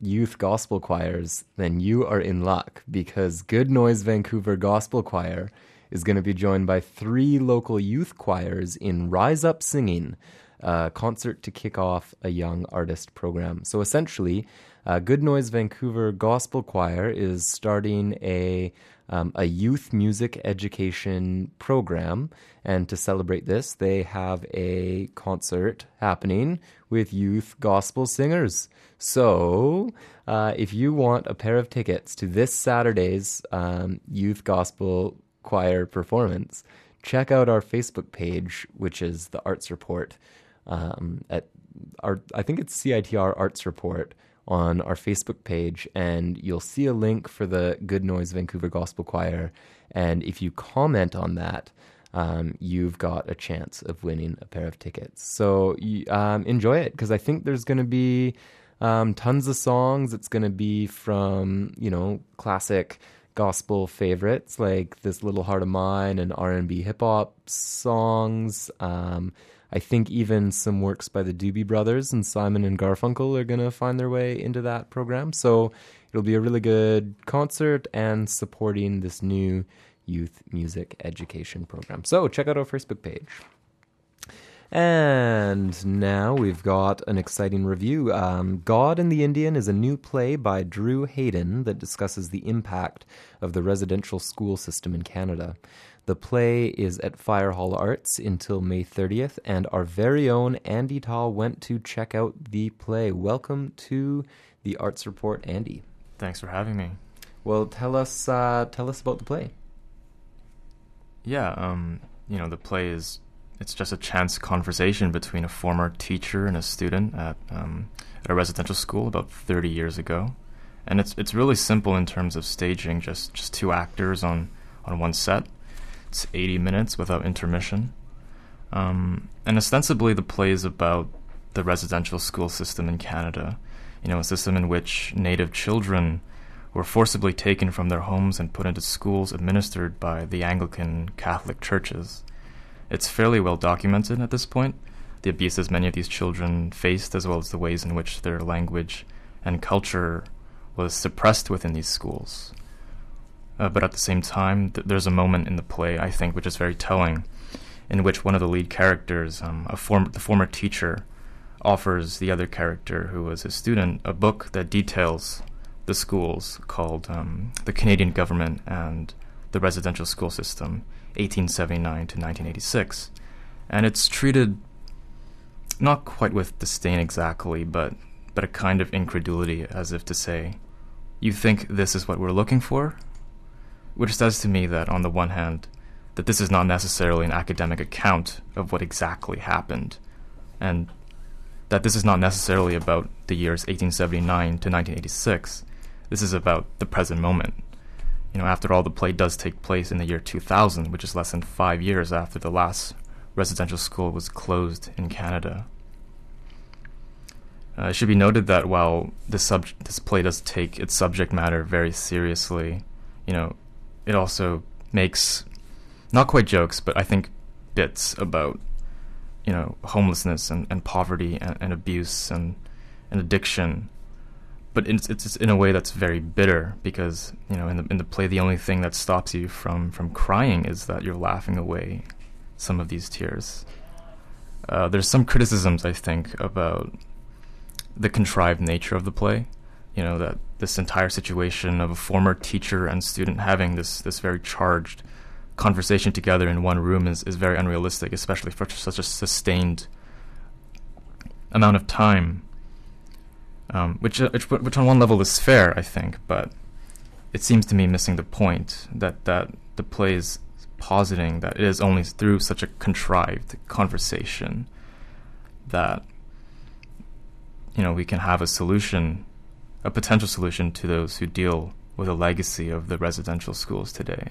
youth gospel choirs, then you are in luck because Good Noise Vancouver Gospel Choir is going to be joined by three local youth choirs in Rise Up Singing, a concert to kick off a young artist program. So essentially, uh, Good Noise Vancouver Gospel Choir is starting a um, a youth music education program, and to celebrate this, they have a concert happening with youth gospel singers. So, uh, if you want a pair of tickets to this Saturday's um, youth gospel choir performance, check out our Facebook page, which is the Arts Report. Um, at our, I think it's CITR Arts Report on our Facebook page, and you'll see a link for the Good Noise Vancouver Gospel Choir. And if you comment on that, um, you've got a chance of winning a pair of tickets. So um, enjoy it because I think there's going to be um, tons of songs. It's going to be from you know classic gospel favorites like "This Little Heart of Mine" and R and B hip hop songs. Um, I think even some works by the Doobie Brothers and Simon and Garfunkel are going to find their way into that program. So it'll be a really good concert and supporting this new youth music education program. So check out our Facebook page. And now we've got an exciting review. Um, God and the Indian is a new play by Drew Hayden that discusses the impact of the residential school system in Canada. The play is at Fire Hall Arts until May 30th, and our very own Andy Tall went to check out the play. Welcome to the Arts Report, Andy. Thanks for having me. Well, tell us uh, tell us about the play. Yeah, um, you know, the play is it's just a chance conversation between a former teacher and a student at um, at a residential school about 30 years ago, and it's it's really simple in terms of staging. Just just two actors on on one set. It's 80 minutes without intermission, um, and ostensibly the play is about the residential school system in Canada. You know, a system in which Native children were forcibly taken from their homes and put into schools administered by the Anglican Catholic churches. It's fairly well documented at this point, the abuses many of these children faced, as well as the ways in which their language and culture was suppressed within these schools. Uh, but at the same time, th- there's a moment in the play, I think, which is very telling, in which one of the lead characters, um, a form- the former teacher, offers the other character, who was a student, a book that details the schools called um, The Canadian Government and the Residential School System, 1879 to 1986. And it's treated not quite with disdain exactly, but, but a kind of incredulity, as if to say, You think this is what we're looking for? Which says to me that, on the one hand, that this is not necessarily an academic account of what exactly happened, and that this is not necessarily about the years 1879 to 1986. This is about the present moment. You know, after all, the play does take place in the year 2000, which is less than five years after the last residential school was closed in Canada. Uh, it should be noted that while this sub- this play does take its subject matter very seriously, you know, it also makes not quite jokes, but I think bits about you know homelessness and, and poverty and, and abuse and and addiction. But it's, it's in a way that's very bitter because you know in the in the play the only thing that stops you from from crying is that you're laughing away some of these tears. Uh, there's some criticisms I think about the contrived nature of the play. You know that this entire situation of a former teacher and student having this this very charged conversation together in one room is, is very unrealistic, especially for such a sustained amount of time. Um, which, uh, which which on one level is fair, I think, but it seems to me missing the point that that the play is positing that it is only through such a contrived conversation that you know we can have a solution, a potential solution to those who deal with a legacy of the residential schools today.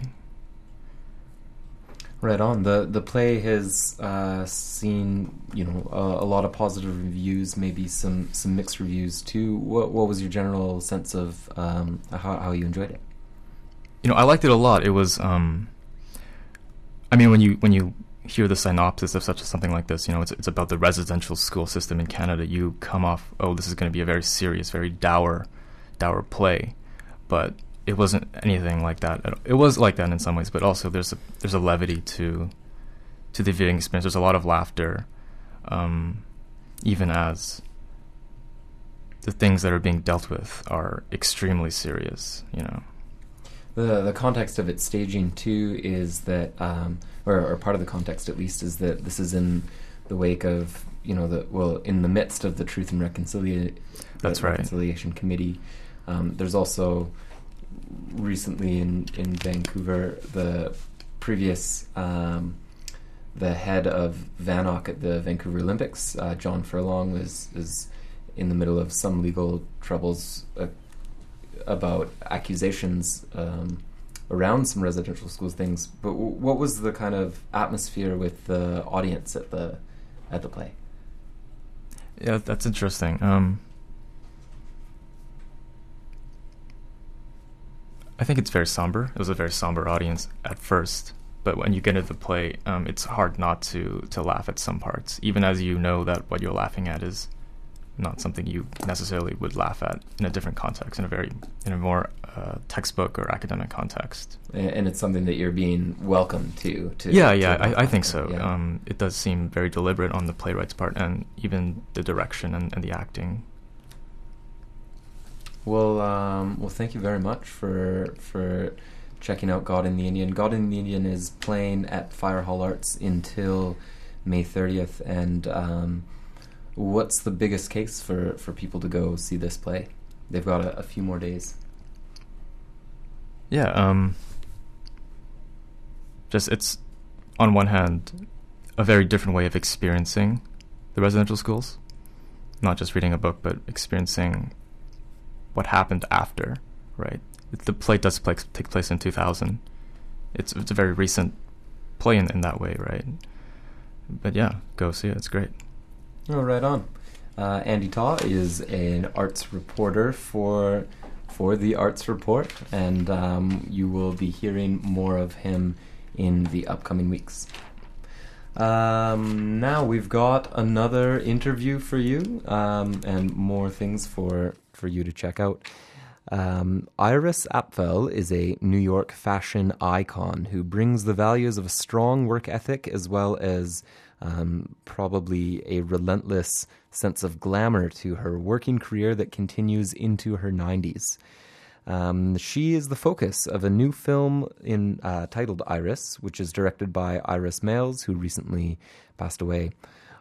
Right on. the The play has uh, seen you know a, a, lot of positive reviews, maybe some some mixed reviews too. What what was your general sense of um, how how you enjoyed it? You know, I liked it a lot. It was, um, I mean, when you when you hear the synopsis of such a, something like this, you know, it's it's about the residential school system in Canada. You come off, oh, this is going to be a very serious, very dour, dour play, but it wasn't anything like that. It was like that in some ways, but also there's a there's a levity to to the viewing experience. There's a lot of laughter, um, even as the things that are being dealt with are extremely serious. You know. The the context of its staging too is that, um, or, or part of the context at least, is that this is in the wake of you know the well in the midst of the Truth and Reconciliation. That's right. Reconciliation Committee. Um, there's also recently in, in Vancouver, the previous um, the head of VANOC at the Vancouver Olympics, uh, John Furlong, was is in the middle of some legal troubles uh, about accusations um, around some residential schools things. But w- what was the kind of atmosphere with the audience at the at the play? Yeah, that's interesting. Um, I think it's very somber. It was a very somber audience at first, but when you get into the play, um, it's hard not to to laugh at some parts, even as you know that what you're laughing at is not something you necessarily would laugh at in a different context, in a very in a more uh, textbook or academic context. And it's something that you're being welcome to. to yeah, yeah, I, I, think so. Yeah. Um, it does seem very deliberate on the playwright's part, and even the direction and, and the acting well, um, well, thank you very much for for checking out God and the Indian. God and the Indian is playing at Fire Hall Arts until May 30th. And um, what's the biggest case for, for people to go see this play? They've got a, a few more days. Yeah, um, just it's on one hand a very different way of experiencing the residential schools, not just reading a book, but experiencing what happened after, right? The play does play, take place in 2000. It's it's a very recent play in, in that way, right? But yeah, go see it. It's great. Oh, right on. Uh, Andy Taw is an arts reporter for for the Arts Report, and um, you will be hearing more of him in the upcoming weeks. Um, now we've got another interview for you, um, and more things for for you to check out. Um, Iris Apfel is a New York fashion icon who brings the values of a strong work ethic as well as um, probably a relentless sense of glamour to her working career that continues into her 90s. Um, she is the focus of a new film in uh, titled Iris, which is directed by Iris Maysles, who recently passed away.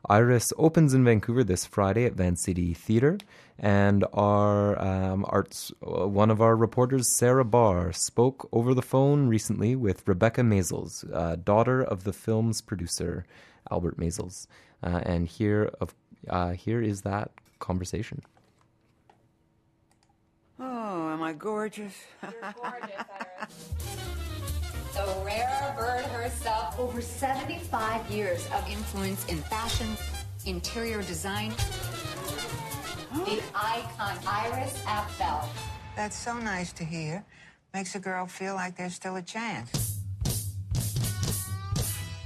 Iris opens in Vancouver this Friday at VanCity Theatre, and our um, arts, uh, one of our reporters, Sarah Barr, spoke over the phone recently with Rebekah Maysles, uh, daughter of the film's producer, Albert Maisels. Uh, and here, of, Uh, here is that conversation. Oh, am I gorgeous? [laughs] The rare bird herself. Over 75 years of influence in fashion, interior design. The icon Iris Apfel. That's so nice to hear. Makes a girl feel like there's still a chance.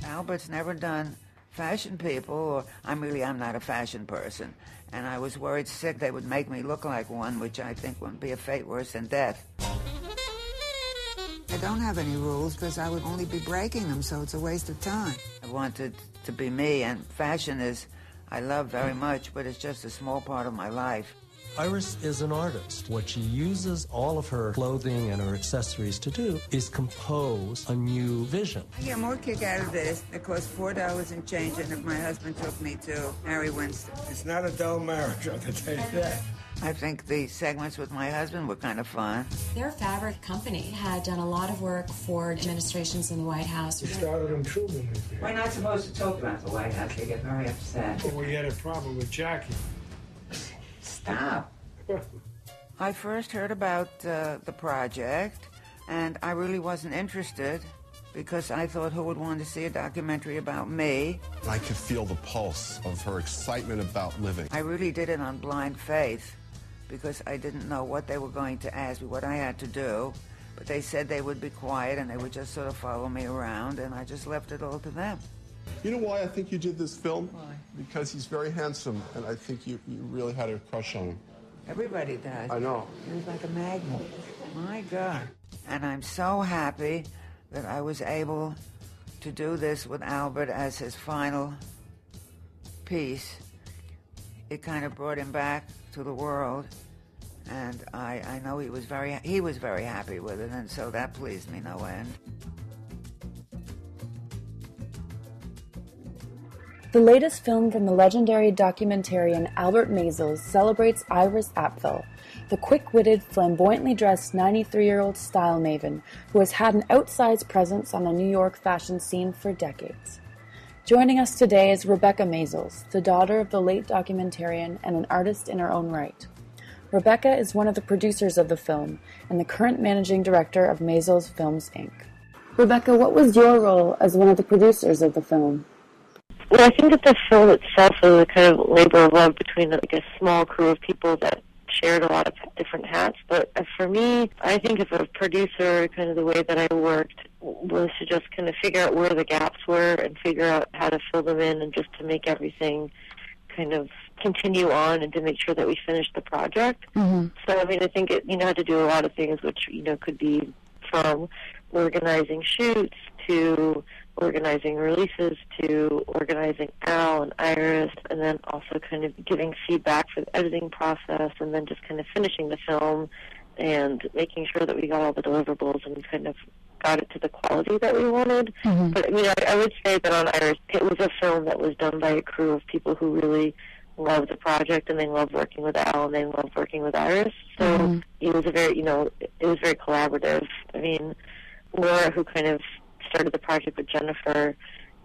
Albert's never done fashion people, or I'm really, I'm not a fashion person. And I was worried sick they would make me look like one, which I think wouldn't be a fate worse than death. I don't have any rules because I would only be breaking them, so it's a waste of time. I wanted to be me, and fashion is, I love very much, but it's just a small part of my life. Iris is an artist. What she uses all of her clothing and her accessories to do is compose a new vision. I get more kick out of this. It costs four dollars and change, and if my husband took me to Harry Winston. It's not a dull marriage, I can tell you that. I think the segments with my husband were kind of fun. Their fabric company had done a lot of work for administrations in the White House. We started in Truman. We're not supposed to talk about the White House. They get very upset. Well, we had a problem with Jackie. Stop. [laughs] I first heard about uh, the project, and I really wasn't interested because I thought who would want to see a documentary about me? I could feel the pulse of her excitement about living. I really did it on blind faith because I didn't know what they were going to ask me, what I had to do. But they said they would be quiet and they would just sort of follow me around, and I just left it all to them. You know why I think you did this film? Why? Because he's very handsome, and I think you, you really had a crush on him. Everybody does. I know. He was like a magnet. My God. And I'm so happy that I was able to do this with Albert as his final piece. It kind of brought him back to the world, and I, I know he was very he was very happy with it, and so that pleased me no end. The latest film from the legendary documentarian Albert Maysles celebrates Iris Apfel, the quick-witted, flamboyantly dressed 93-year-old style maven who has had an outsized presence on the New York fashion scene for decades. Joining us today is Rebekah Maysles, the daughter of the late documentarian and an artist in her own right. Rebekah is one of the producers of the film and the current managing director of Maysles Films Inc. Rebekah, what was your role as one of the producers of the film? Well, I think that the film itself is a kind of labor of love between like a small crew of people that shared a lot of different hats. But for me, I think of a producer, kind of the way that I worked was to just kind of figure out where the gaps were and figure out how to fill them in and just to make everything kind of continue on and to make sure that we finished the project. Mm-hmm. So I mean, I think it you know had to do a lot of things, which you know could be from organizing shoots to organizing releases to organizing Al and Iris, and then also kind of giving feedback for the editing process, and then just kind of finishing the film and making sure that we got all the deliverables and kind of got it to the quality that we wanted. Mhm. But I mean, I, I would say that on Iris, it was a film that was done by a crew of people who really loved the project and they loved working with Al and they loved working with Iris. So Mhm. it was a very, you know, it was very collaborative. I mean, Laura, who kind of started the project with Jennifer,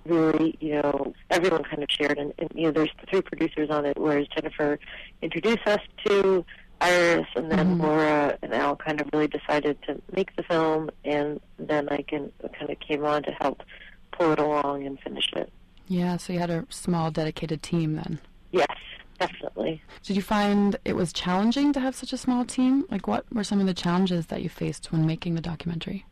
really, you know, everyone kind of shared. And, and you know, there's three producers on it, whereas Jennifer introduced us to Iris, and then Mhm. Laura and Al kind of really decided to make the film, and then I can kind of came on to help pull it along and finish it. Yeah, so you had a small dedicated team then. Yes, definitely. Did you find it was challenging to have such a small team? Like, what were some of the challenges that you faced when making the documentary?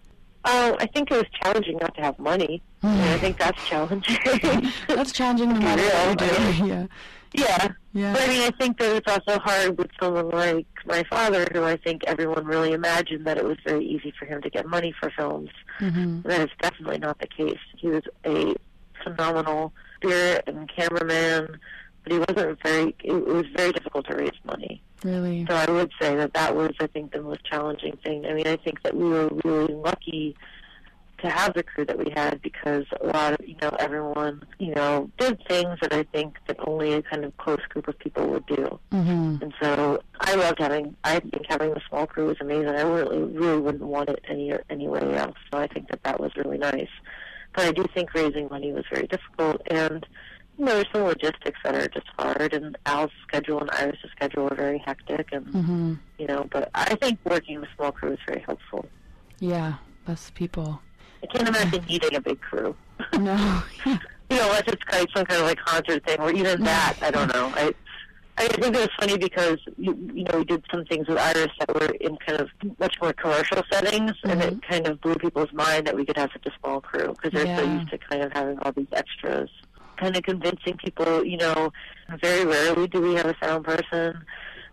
Uh, I think it was challenging not to have money. [sighs] I think that's challenging. [laughs] that's challenging no matter what you do. [laughs] yeah. Yeah. Yeah. But I mean, I think that it's also hard with someone like my father, who I think everyone really imagined that it was very easy for him to get money for films. Mm-hmm. That is definitely not the case. He was a phenomenal spirit and cameraman, but he wasn't very. It, was very difficult to raise money. Really? So I would say that that was, I think, the most challenging thing. I mean, I think that we were really lucky to have the crew that we had because a lot of, you know, everyone, you know, did things that I think that only a kind of close group of people would do. Mm-hmm. And so I loved having, I think having the small crew was amazing. I really, really wouldn't want it any anywhere else. So I think that that was really nice. But I do think raising money was very difficult. And, you know, there's some logistics that are just hard, and Al's schedule and Iris' schedule are very hectic, and Mhm. you know. But I think working with a small crew is very helpful. Yeah, less people. I can't imagine needing a big crew. [laughs] No. [laughs] you know, unless it's kind of some kind of like concert thing, or even that. I don't know. I I think it was funny because you, you know we did some things with Iris that were in kind of much more commercial settings, and it kind of blew people's mind that we could have such a small crew because they're so used to kind of having all these extras. Kind of convincing people, you know, very rarely do we have a sound person.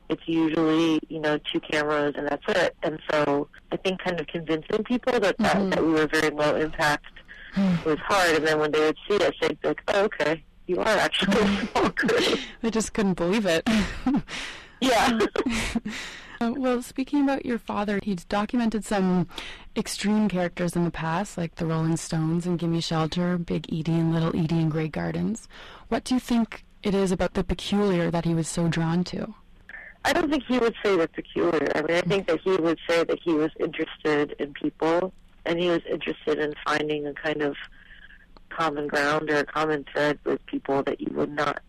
It's usually, you know, two cameras and that's it. And so I think kind of convincing people that, that, mm-hmm. that we were very low impact [sighs] was hard. And then when they would see us, they'd be like, oh, okay, you are actually [laughs] [laughs] small crew. They just couldn't believe it. [laughs] yeah. Uh, well, speaking about your father, he's documented some extreme characters in the past, like the Rolling Stones and Gimme Shelter, Big Edie and Little Edie and Grey Gardens. What do you think it is about the peculiar that he was so drawn to? I don't think he would say that peculiar. I mean, I think that he would say that he was interested in people, and he was interested in finding a kind of common ground or a common thread with people that you would not.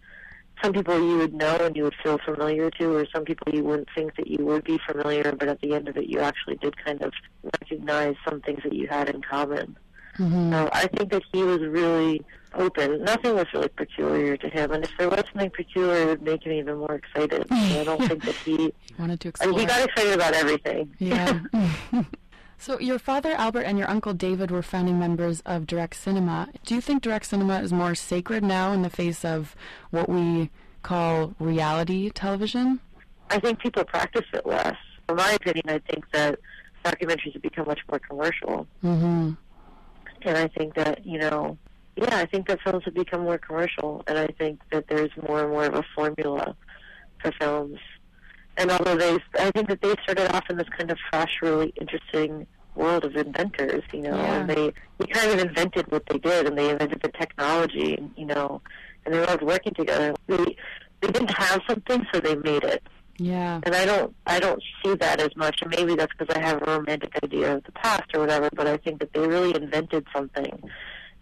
Some people you would know and you would feel familiar to, or some people you wouldn't think that you would be familiar, but at the end of it, you actually did kind of recognize some things that you had in common. Mm-hmm. So I think that he was really open. Nothing was really peculiar to him, and if there was something peculiar, it would make him even more excited. So I don't [laughs] think that he. Wanted to I mean, he got excited about everything. Yeah. [laughs] [laughs] so your father Albert and your uncle David were founding members of Direct Cinema. Do you think Direct Cinema is more sacred now in the face of what we call reality television? I think people practice it less. In my opinion, I think that documentaries have become much more commercial, Mm-hmm. and I think that you know, yeah, I think that films have become more commercial, and I think that there's more and more of a formula for films. And although they, I think that they started off in this kind of fresh, really interesting world of inventors, you know, Yeah. and they, they kind of invented what they did, and they invented the technology, and, you know, and they loved working together. They, they didn't have something, so they made it. Yeah. And I don't, I don't see that as much. And maybe that's because I have a romantic idea of the past or whatever. But I think that they really invented something,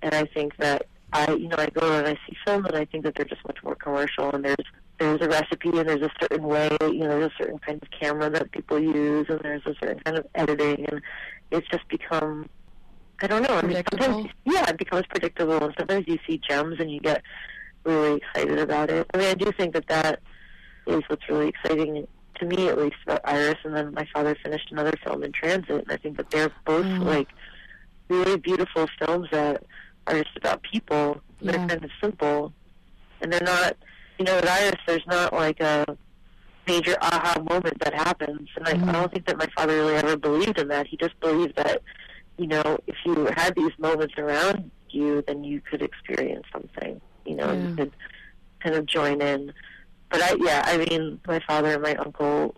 and I think that I, you know, I go and I see film, and I think that they're just much more commercial. And there's, there's a recipe, and there's a certain way, you know, there's a certain kind of camera that people use, and there's a certain kind of editing, and it's just become. I don't know. I mean, sometimes, yeah, it becomes predictable, and sometimes you see gems, and you get really excited about it. I mean, I do think that that is what's really exciting to me, at least, about Iris. And then my father finished another film in transit, and I think that they're both Mm. like really beautiful films that are just about people. They're kind of simple, and they're not. You know, with Iris, there's not like a major aha moment that happens, and I, I don't think that my father really ever believed in that. He just believed that, you know, if you had these moments around you, then you could experience something. You know, and you could kind of join in. But I, yeah, I mean, my father and my uncle,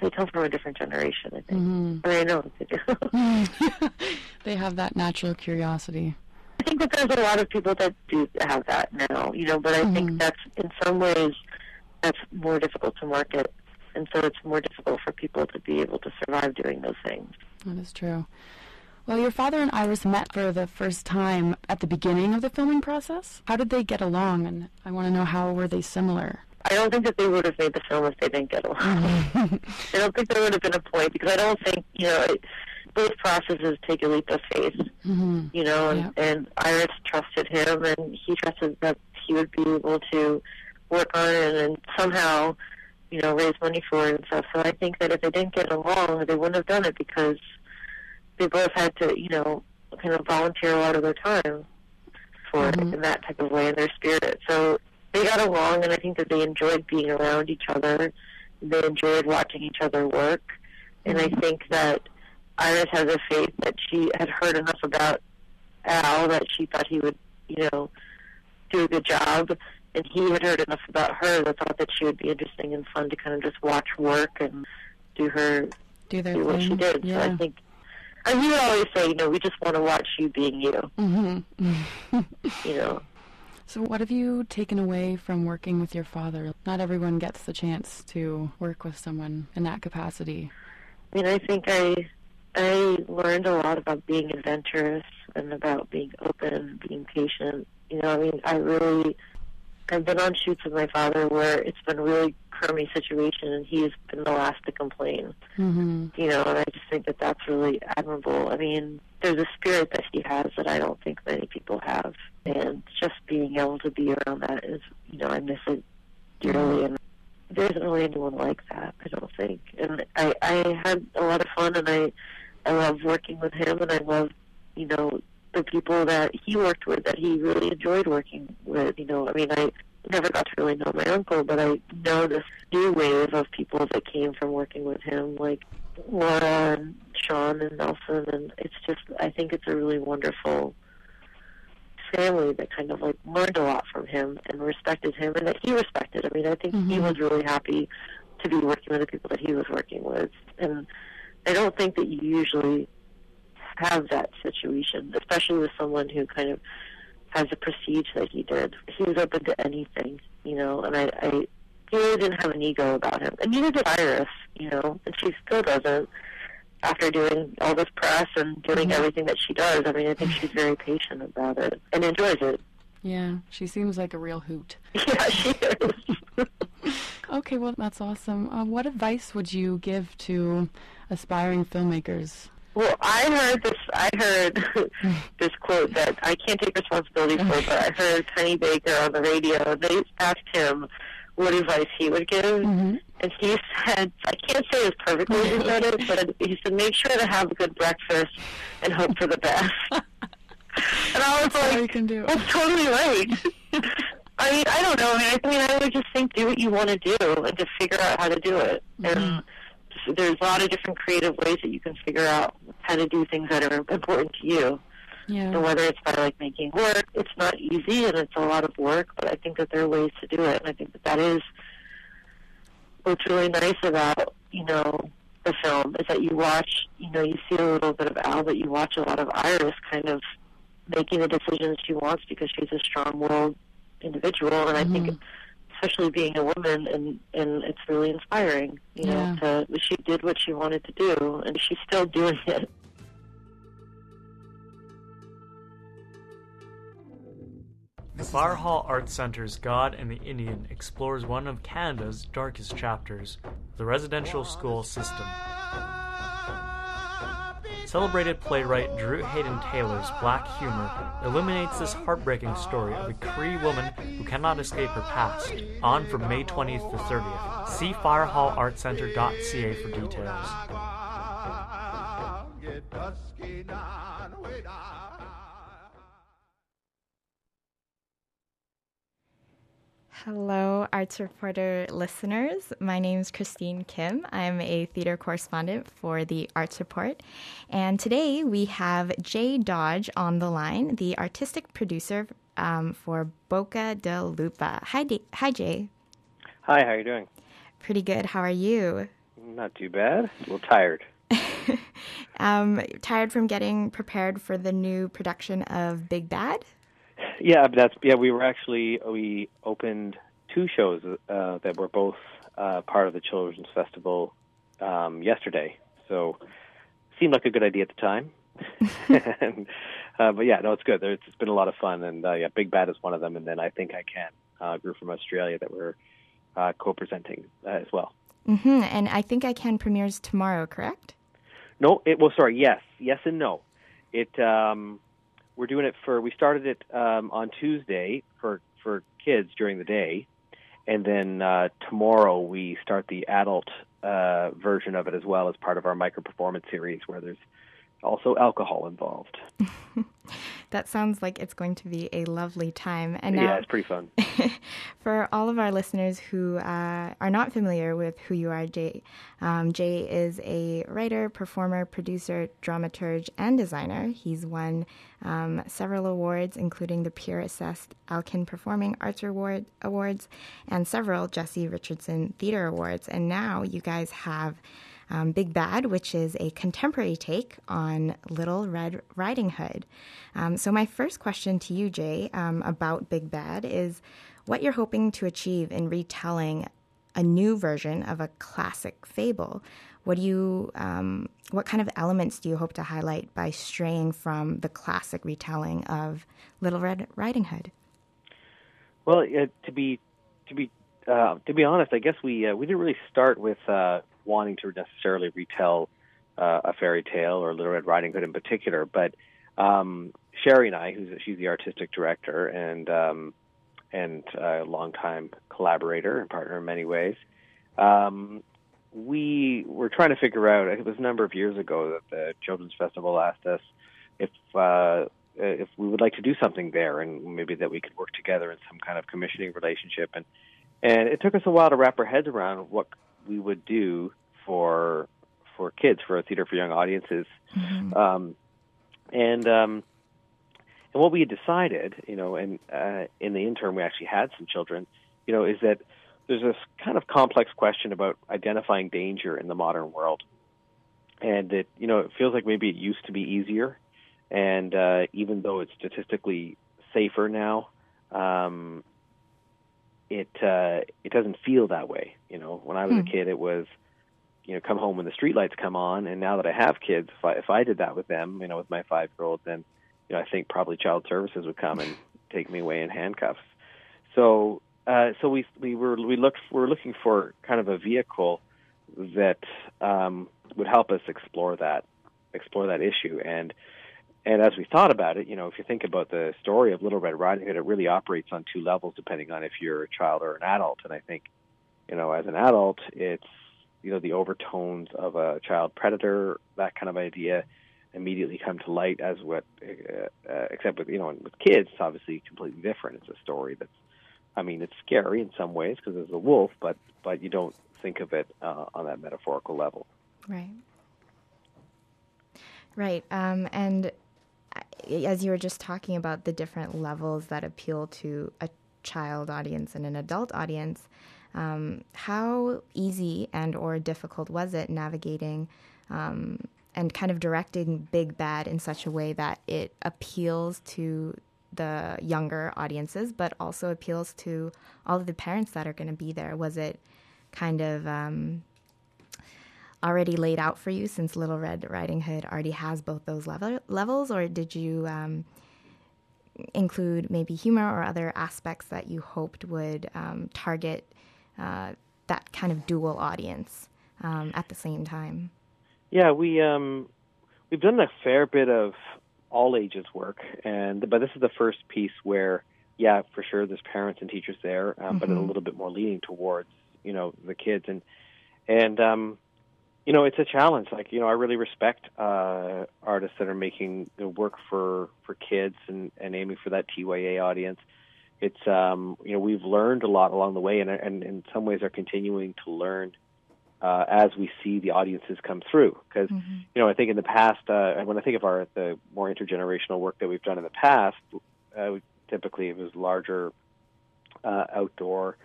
they come from a different generation. I think. Mhm. I mean, I know they do. [laughs] [laughs] They have that natural curiosity. I think that there's a lot of people that do have that now, you know, but I think mm-hmm. that's in some ways that's more difficult to market, and so it's more difficult for people to be able to survive doing those things. That is true. Well, your father and Iris met for the first time at the beginning of the filming process. How did they get along? And I want to know how were they similar? I don't think that they would have made the film if they didn't get along. Mm-hmm. [laughs] I don't think there would have been a point because I don't think you know it, both processes take a leap of faith. Mm-hmm. you know, and, and Iris trusted him, and he trusted that he would be able to work on it and somehow, you know, raise money for it and stuff. So I think that if they didn't get along, they wouldn't have done it because they both had to, you know, kind of volunteer a lot of their time for it in that type of way in their spirit. So they got along, and I think that they enjoyed being around each other. They enjoyed watching each other work, and I think that Iris has a faith that she had heard enough about Al that she thought he would, you know, do a good job, and he had heard enough about her that thought that she would be interesting and fun to kind of just watch work and do her Do their do what she thing. did. So I think, and he would always say, you know, we just want to watch you being you, Mm-hmm. [laughs] you know. So, what have you taken away from working with your father? Not everyone gets the chance to work with someone in that capacity. I mean, I think I I learned a lot about being adventurous and about being open being patient. You know, I mean, I really I've been on shoots with my father where it's been a really crummy situation, and he's been the last to complain. Mm-hmm. You know, and I just think that that's really admirable. I mean, there's a spirit that he has that I don't think many people have, and just being able to be around that is, you know, I miss it dearly, and there isn't really anyone like that. I don't think, and I I had a lot of fun, and I I love working with him, and I love, you know, the people that he worked with that he really enjoyed working with. You know, I mean, I never got to really know my uncle, but I know this new wave of people that came from working with him, like Laura and Sean and Nelson, and it's just I think it's a really wonderful family that kind of like learned a lot from him and respected him and that he respected. I mean, I think he Mhm. was really happy to be working with the people that he was working with. And I don't think that you usually have that situation, especially with someone who kind of has the prestige that he did. He was open to anything, you know, and I, I he really didn't have an ego about him. And neither did Iris, you know, and she still doesn't after doing all this press and doing mm-hmm. everything that she does. I mean, I think she's [sighs] very patient about it and enjoys it. Yeah, she seems like a real hoot. [laughs] Yeah, she is. [laughs] Okay, well, that's awesome. Uh, what advice would you give to aspiring filmmakers? Well, I heard this. I heard [laughs] this quote that I can't take responsibility for, but I heard Kenny Baker on the radio. They asked him what advice he would give, and he said, "I can't say it perfectly he said it, but he said, make sure to have a good breakfast and hope for the best." [laughs] and I was like, "That's totally right." [laughs] I mean, I don't know. I mean, I mean, I would just think do what you want to do and to figure out how to do it. Mm-hmm. And just- there's a lot of different creative ways that you can figure out how to do things that are important to you. Yeah. And whether it's by like making work, it's not easy and it's a lot of work, but I think that there are ways to do it. And I think that that is what's really nice about, you know, the film is that you watch, you know, you see a little bit of Al, but you watch a lot of Iris kind of making the decisions she wants because she's a strong-willed individual. And I think, mm-hmm. especially being a woman, and and it's really inspiring, you know, to she did what she wanted to do, and she's still doing it. The Fire Hall Art Center's God and the Indian explores one of Canada's darkest chapters, the residential school system. Celebrated playwright Drew Hayden Taylor's black humor illuminates this heartbreaking story of a Cree woman who cannot escape her past. On from May 20th to 30th. See firehallartcenter.ca for details. Hello, Arts Reporter listeners. My name is Christine Kim. I'm a theater correspondent for the Arts Report. And today we have Jay Dodge on the line, the artistic producer um, for Boca del Lupo. Hi, D- Hi, Jay. Hi, how are you doing? Pretty good. How are you? Not too bad. A little tired. [laughs] Um, tired from getting prepared for the new production of Big Bad? Yeah, that's yeah. We were actually we opened two shows uh, that were both uh, part of the Children's Festival um, yesterday. So seemed like a good idea at the time. and, [laughs] [laughs] uh, but yeah, no, it's good. There's, it's been a lot of fun, and uh, yeah, Big Bad is one of them, and then I think I can uh, group from Australia that we're uh, co-presenting uh, as well. hmm And I think I can premieres tomorrow, correct? No, it well, sorry, yes, yes, and no. It um, we're doing it for we started it um, on Tuesday for for kids during the day, and then uh, tomorrow we start the adult uh, version of it as well as part of our micro performance series where there's also alcohol involved. [laughs] That sounds like it's going to be a lovely time. And now, yeah, it's pretty fun. [laughs] for all of our listeners who uh, are not familiar with who you are, Jay, um, Jay is a writer, performer, producer, dramaturge, and designer. He's won um, several awards, including the Peer Assessed Alcan Performing Arts Award Awards and several Jessie Richardson Theater Awards. And now you guys have um, Big Bad, which is a contemporary take on Little Red Riding Hood. Um, so, my first question to you, Jay, um, about Big Bad is what you're hoping to achieve in retelling a new version of a classic fable. What do you, um, what kind of elements do you hope to highlight by straying from the classic retelling of Little Red Riding Hood? Well, uh, to be to be uh, to be honest, I guess we uh, we didn't really start with uh, wanting to necessarily retell uh, a fairy tale or Little Red Riding Hood in particular, but um, Sherry and I, who's she's the artistic director and um, and a longtime collaborator and partner in many ways. Um, we were trying to figure out. It was a number of years ago that the Children's Festival asked us if uh, if we would like to do something there, and maybe that we could work together in some kind of commissioning relationship. And and it took us a while to wrap our heads around what we would do for for kids for a theater for young audiences. Mm-hmm. Um, and um, and what we had decided, you know, and uh, in the interim, we actually had some children, you know, is that there's this kind of complex question about identifying danger in the modern world, and it, you know, it feels like maybe it used to be easier, and uh, even though it's statistically safer now, um, it uh, it doesn't feel that way. You know, when I was Hmm. a kid, it was you know come home when the streetlights come on, and now that I have kids, if I if I did that with them, you know, with my five year old, then you know I think probably child services would come and [laughs] take me away in handcuffs. So uh, so we we were we looked we were looking for kind of a vehicle that um, would help us explore that explore that issue and and as we thought about it, you know, if you think about the story of Little Red Riding Hood, it really operates on two levels depending on if you're a child or an adult. And I think, you know, as an adult, it's you know the overtones of a child predator, that kind of idea, immediately come to light as what, uh, uh, except with you know, with kids, it's obviously completely different. It's a story that's, I mean, it's scary in some ways because there's a wolf, but but you don't think of it uh, on that metaphorical level. Right. Right. Um, and as you were just talking about the different levels that appeal to a child audience and an adult audience, um, how easy and or difficult was it navigating um, and kind of directing Big Bad in such a way that it appeals to the younger audiences, but also appeals to all of the parents that are going to be there? Was it kind of um, already laid out for you since Little Red Riding Hood already has both those level, levels, or did you um, include maybe humor or other aspects that you hoped would um, target uh, that kind of dual audience um, at the same time? Yeah, we um, we've done a fair bit of all ages work, and but this is the first piece where, yeah, for sure, there's parents and teachers there, um, but a little bit more leaning towards you know the kids, and and um, you know it's a challenge. Like you know, I really respect uh, artists that are making work for for kids and and aiming for that TYA audience. It's um, you know we've learned a lot along the way, and and in some ways are continuing to learn uh, as we see the audiences come through. Because you know, I think in the past, uh, when I think of our the more intergenerational work that we've done in the past, uh, typically it was larger uh, outdoor,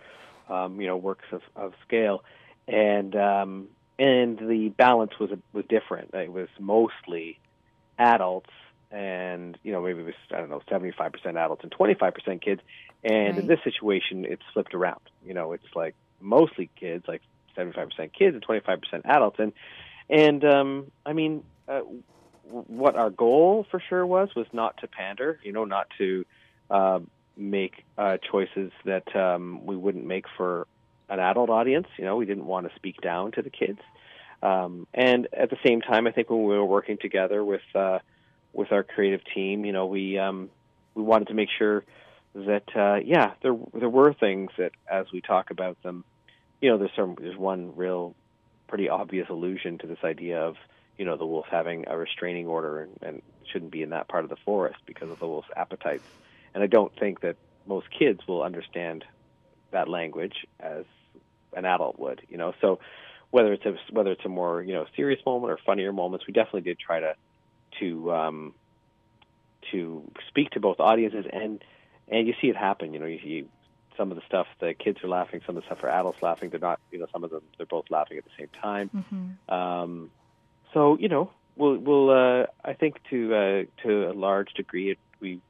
um, you know, works of, of scale, and um, and the balance was was different. It was mostly adults, and you know, maybe it was I don't know, seventy five percent adults and twenty five percent kids. And in this situation, it's flipped around. You know, it's like mostly kids, like seventy five percent kids and twenty five percent adults, and and um, I mean, uh, what our goal for sure was was not to pander. You know, not to uh, make uh, choices that um, we wouldn't make for an adult audience. You know, we didn't want to speak down to the kids. Um, and at the same time, I think when we were working together with uh, with our creative team, you know, we um, we wanted to make sure that uh, yeah, there there were things that as we talk about them, you know, there's some there's one real pretty obvious allusion to this idea of you know the wolf having a restraining order and, and shouldn't be in that part of the forest because of the wolf's appetites. And I don't think that most kids will understand that language as an adult would. You know, so whether it's a whether it's a more you know serious moment or funnier moments, we definitely did try to to um, to speak to both audiences and and you see it happen. You know, you, you some of the stuff the kids are laughing, some of the stuff for adults laughing. They're not, you know, some of them they're both laughing at the same time. Mm-hmm. Um, so you know, we'll we'll uh, I think to uh, to a large degree it, we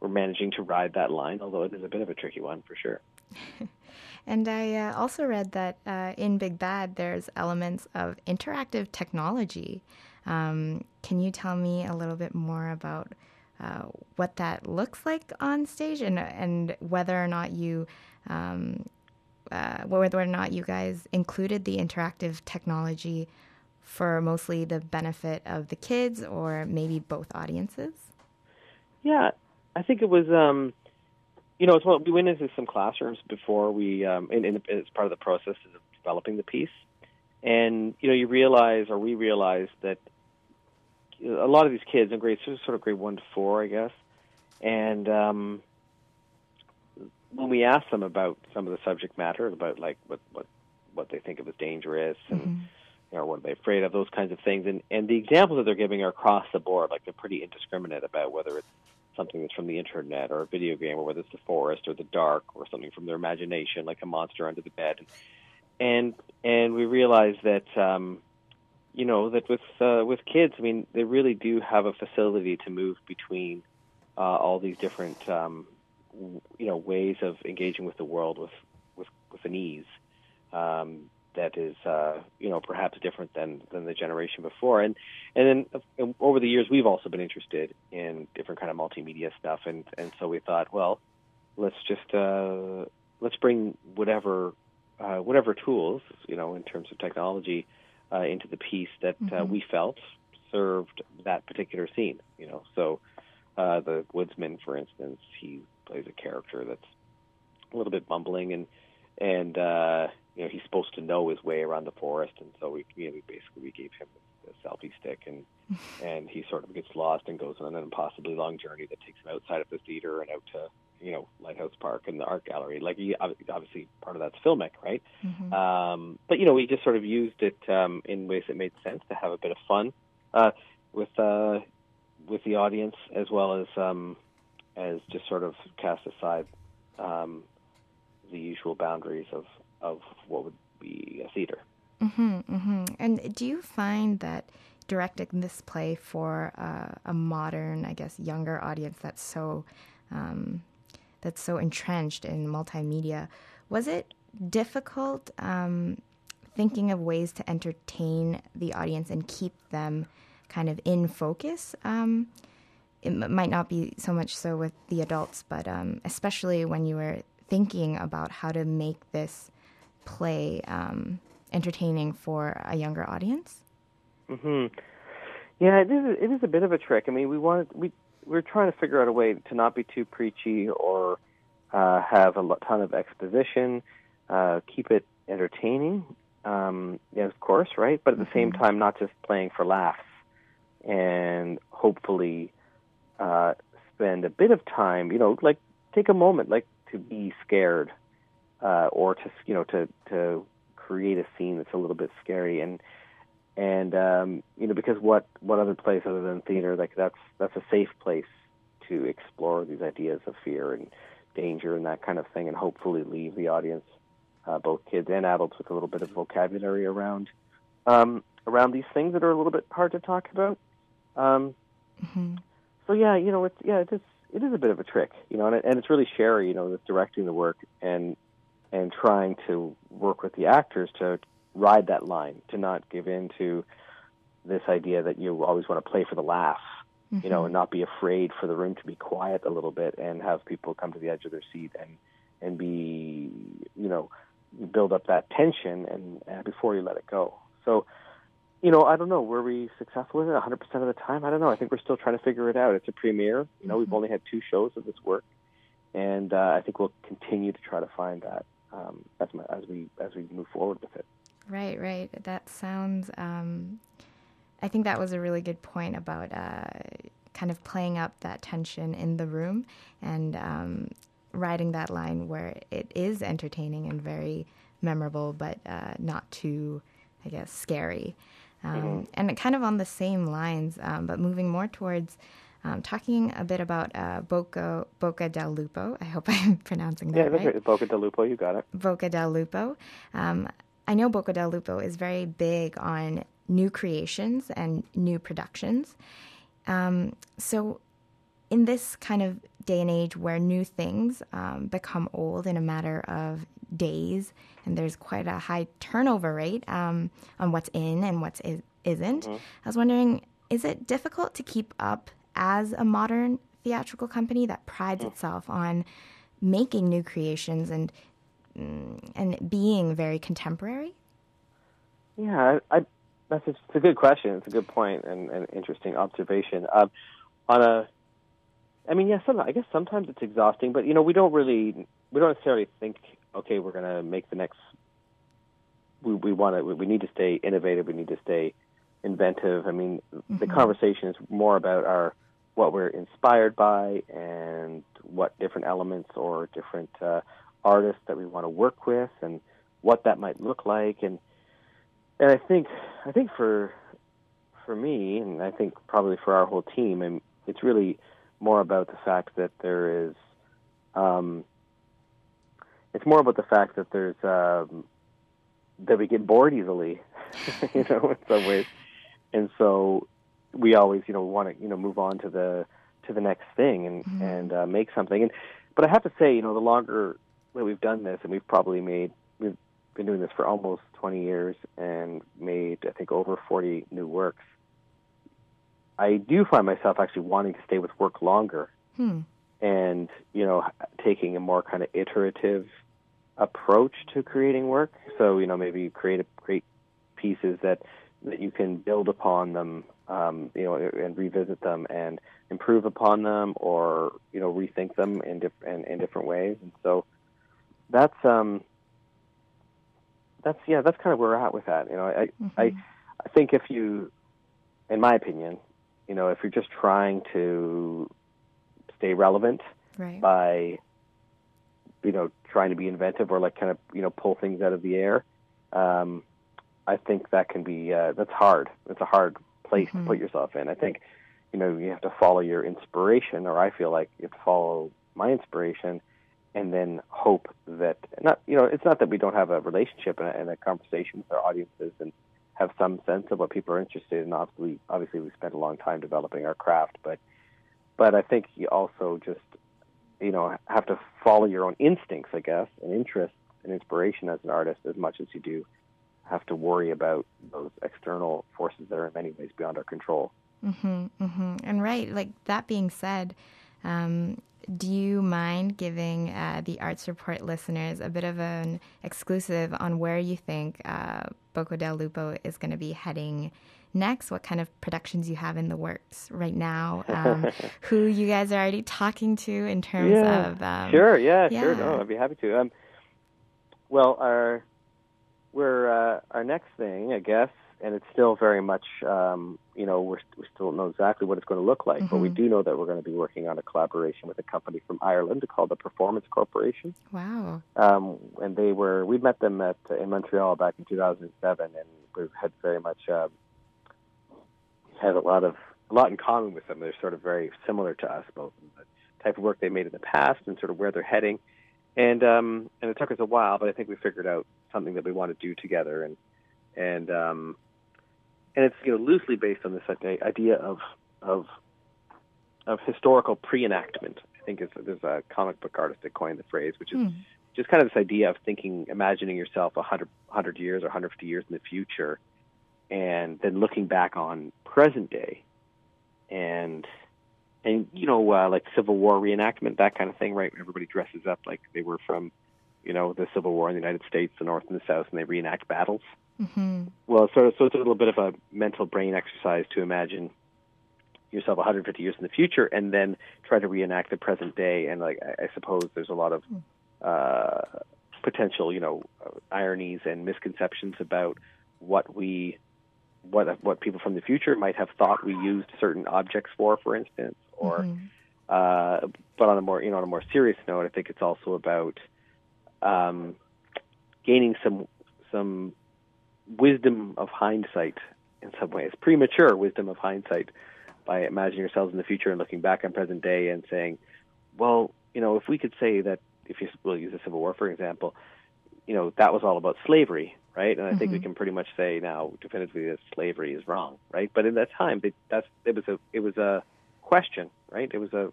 we're managing to ride that line, although it is a bit of a tricky one for sure. [laughs] And I uh, also read that uh, in Big Bad, there's elements of interactive technology. Um, can you tell me a little bit more about uh, what that looks like on stage and and whether or not you um, uh, whether or not you guys included the interactive technology for mostly the benefit of the kids or maybe both audiences? Yeah, I think it was. Um, you know, it's well, we went into some classrooms before we, um, in, in, as part of the process of developing the piece, and you know, you realize, or we realized that a lot of these kids in grades sort of grade one to four, I guess, and um, when we asked them about some of the subject matter, about like what what what they think of as dangerous and Mm-hmm. you know what are they afraid of, those kinds of things, and and the examples that they're giving are across the board, like they're pretty indiscriminate about whether it's something that's from the internet or a video game, or whether it's the forest or the dark or something from their imagination, like a monster under the bed, and and we realize that. um you know that with uh, with kids, I mean, they really do have a facility to move between uh, all these different um, you know ways of engaging with the world with with with an ease um, that is uh, you know perhaps different than than the generation before. And and then uh, over the years, we've also been interested in different kind of multimedia stuff, and and so we thought, well, let's just uh, let's bring whatever uh, whatever tools you know in terms of technology uh, into the piece that uh, Mhm. we felt served that particular scene. You know, so uh, the woodsman, for instance, he plays a character that's a little bit bumbling and and uh, you know he's supposed to know his way around the forest, and so we you know, we basically we gave him a selfie stick and [laughs] and he sort of gets lost and goes on an impossibly long journey that takes him outside of the theater and out to you know Lighthouse Park and the art gallery. Like he, obviously part of that's filmic, right? Um, but you know, we just sort of used it um, in ways that made sense to have a bit of fun uh, with uh, with the audience, as well as um, as just sort of cast aside um, the usual boundaries of of what would be a theater. Mm-hmm, mm-hmm. And do you find that directing this play for uh, a modern, I guess, younger audience that's so um, that's so entrenched in multimedia, was it difficult um, thinking of ways to entertain the audience and keep them kind of in focus? Um, it might not be so much so with the adults, but um, especially when you were thinking about how to make this play um, entertaining for a younger audience. hmm Yeah, it is. It is a bit of a trick. I mean, we wanted we we're trying to figure out a way to not be too preachy or uh, have a ton of exposition. Uh, keep it entertaining, um, yes, of course, right? But at the same time, not just playing for laughs, and hopefully uh, spend a bit of time. You know, like take a moment, like to be scared, uh, or to you know to to create a scene that's a little bit scary. And and um, you know because what what other place other than theater like that's that's a safe place to explore these ideas of fear and danger and that kind of thing and hopefully leave the audience uh, both kids and adults with a little bit of vocabulary around um, around these things that are a little bit hard to talk about. Um, so yeah you know it's yeah it is it is a bit of a trick you know and, it, and it's really Sherry you know that's directing the work and and trying to work with the actors to ride that line, to not give in to this idea that you always want to play for the laugh, you know, Mhm. and not be afraid for the room to be quiet a little bit and have people come to the edge of their seat and and be, you know, build up that tension and, and before you let it go. So, you know, I don't know. Were we successful with it 100% of the time? I don't know. I think we're still trying to figure it out. It's a premiere. You know, we've only had two shows of this work, and uh, I think we'll continue to try to find that um, as, my, as we as we move forward with it. Right, right. That sounds. Um, I think that was a really good point about uh, kind of playing up that tension in the room and um, riding that line where it is entertaining and very memorable, but uh, not too, I guess, scary. Um, Mhm. And kind of on the same lines, um, but moving more towards. Um, talking a bit about uh, Boca, Boca del Lupo. I hope [laughs] I'm pronouncing that Yeah, that's right. right. Boca del Lupo, you got it. Boca del Lupo. Um, I know Boca del Lupo is very big on new creations and new productions. Um, so, in this kind of day and age where new things um, become old in a matter of days, and there's quite a high turnover rate um, on what's in and what's is- isn't, Mhm. I was wondering is it difficult to keep up as a modern theatrical company that prides itself on making new creations and mm, and being very contemporary? Yeah, I, I that's a, it's a good question. It's a good point and an interesting observation. Um, on a, I mean, yeah, some, I guess sometimes it's exhausting, but you know, we don't really, we don't necessarily think, okay, we're going to make the next. We we want to, we need to stay innovative. We need to stay inventive. I mean, the Mhm. conversation is more about our what we're inspired by and what different elements or different uh, artists that we want to work with and what that might look like and and I think I think for for me and I think probably for our whole team and it's really more about the fact that there is um, it's more about the fact that there's um, that we get bored easily [laughs] you know in some ways and so we always you know want to you know move on to the to the next thing and Mhm. and uh, make something and but I have to say you know the longer that we've done this and we've probably made we've been doing this for almost 20 years and made I think over 40 new works I do find myself actually wanting to stay with work longer Hmm. and you know taking a more kind of iterative approach to creating work. So you know maybe you create a, create pieces that that you can build upon them um, you know and revisit them and improve upon them or you know rethink them in different in different ways. And so that's um that's yeah that's kind of where we're at with that. You know I I I think if you in my opinion you know if you're just trying to stay relevant Right. by you know trying to be inventive or like kind of you know pull things out of the air um i think that can be uh, that's hard it's a hard place Mhm. to put yourself in i think you know you have to follow your inspiration or i feel like you have to follow my inspiration and then hope that not you know it's not that we don't have a relationship and a, and a conversation with our audiences and have some sense of what people are interested in obviously obviously we spent a long time developing our craft but but I think you also just you know have to follow your own instincts, I guess, and interests and inspiration as an artist as much as you do have to worry about those external forces that are in many ways beyond our control. Mm-hmm, mm-hmm. And right, like that being said, um, do you mind giving uh, the Arts Report listeners a bit of an exclusive on where you think uh, Boca del Lupo is going to be heading next? What kind of productions you have in the works right now? Um, [laughs] who you guys are already talking to in terms yeah. of um, sure, yeah, sure, yeah. no, I'd be happy to. Um, well, our we're uh, our next thing, I guess, and it's still very much, um, you know, we're, we still don't know exactly what it's going to look like, but we Mhm. do know that we're going to be working on a collaboration with a company from Ireland called the Performance Corporation. Wow. um, and they were we met them at in Montreal back in 2007, and we had very much um, had a lot of a lot in common with them. They're sort of very similar to us, both in the type of work they made in the past and sort of where they're heading. And um, and it took us a while, but I think we figured out something that we want to do together, and and um, and it's you know loosely based on this idea of of of historical pre-enactment. I think is there's a comic book artist that coined the phrase, which is Hmm. just kind of this idea of thinking, imagining yourself a hundred hundred years or 150 years in the future, and then looking back on present day, and and you know uh, like Civil War reenactment, that kind of thing, right? Everybody dresses up like they were from, you know, the Civil War in the United States, the North and the South, and they reenact battles. Mm-hmm. Well, so so it's a little bit of a mental brain exercise to imagine yourself 150 years in the future and then try to reenact the present day. And like I, I suppose there's a lot of uh, potential, you know, ironies and misconceptions about what we what what people from the future might have thought we used certain objects for, for instance, or Mm-hmm. uh, but on a more you know on a more serious note, I think it's also about um, gaining some some wisdom of hindsight in some ways, premature wisdom of hindsight by imagining yourselves in the future and looking back on present day and saying, well, you know, if we could say that if you will use the Civil War for example, you know, that was all about slavery, right? And I think we Mhm. can pretty much say now definitively that slavery is wrong, right? But in that time, it, that's it was a it was a question, right? It was a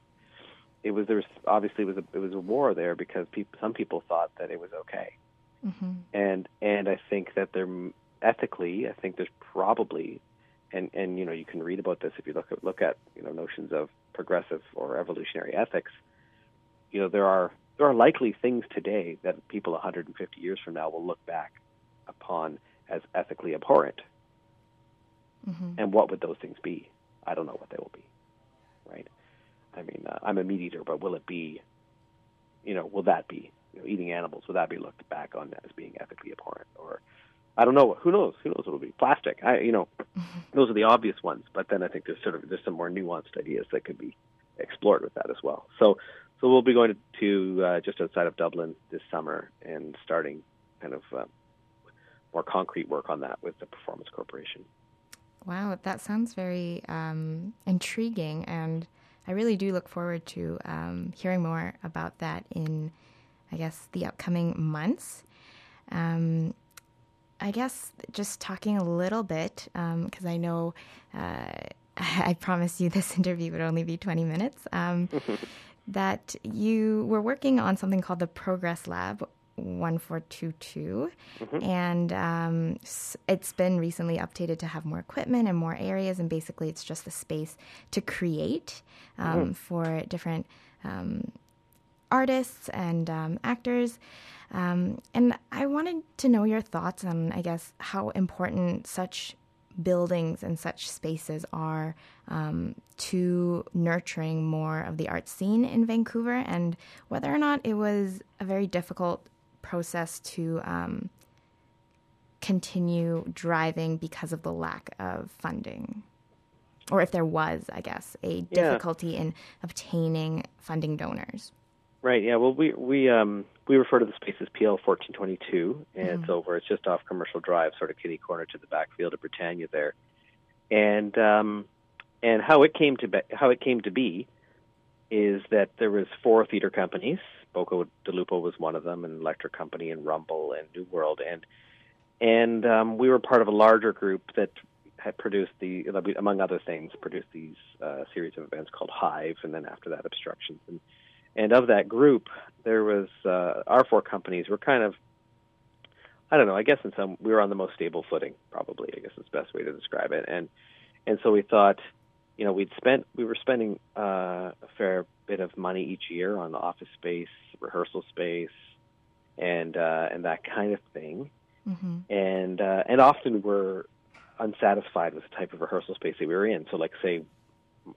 it was there was obviously it was a it was a war there because people some people thought that it was okay, Mm-hmm. and and I think that there ethically, I think there's probably and and you know you can read about this if you look at look at you know notions of progressive or evolutionary ethics. You know there are there are likely things today that people 150 years from now will look back upon as ethically abhorrent. Mm-hmm. And what would those things be? I don't know what they will be. Right? I mean, uh, I'm a meat eater, but will it be? You know, will that be you know, eating animals? Will that be looked back on as being ethically abhorrent? Or I don't know. Who knows? Who knows what it'll be? Plastic. I, you know, [laughs] those are the obvious ones. But then I think there's sort of there's some more nuanced ideas that could be explored with that as well. So, so we'll be going to, to uh, just outside of Dublin this summer and starting kind of uh, more concrete work on that with the Performance Corporation. Wow, that sounds very um, intriguing, and I really do look forward to um, hearing more about that in, I guess, the upcoming months. Um, I guess just talking a little bit, because I know uh, [laughs] I promised you this [laughs] interview would only be 20 minutes, um, [laughs] that you were working on something called the Progress Lab 1422. Mhm. And um, it's been recently updated to have more equipment and more areas. And basically, it's just the space to create um, Mhm. for different um, artists and um, actors. Um, and I wanted to know your thoughts on, I guess, how important such buildings and such spaces are um, to nurturing more of the art scene in Vancouver, and whether or not it was a very difficult process to um, continue driving because of the lack of funding. Or if there was, I guess, a Yeah. difficulty in obtaining funding donors. Right. Yeah. Well, we we um we refer to the space as PL fourteen twenty two, and Mhm. it's over. It's just off Commercial Drive, sort of kitty corner to the backfield of Britannia there, and um and how it came to be, how it came to be is that there was four theater companies. Boca del Lupo was one of them, and Electric Company, and Rumble, and Neworld, and and um, we were part of a larger group that had produced the, among other things, produced these uh, series of events called Hive, and then after that, Obstructions, and and of that group, there was uh, our four companies were kind of, I don't know, I guess in some we were on the most stable footing, probably. I guess is the best way to describe it, and and so we thought, you know, we'd spent we were spending uh, a fair bit of money each year on office space, rehearsal space, and uh, and that kind of thing Mm-hmm. and uh, and often we're unsatisfied with the type of rehearsal space that we were in. So, like say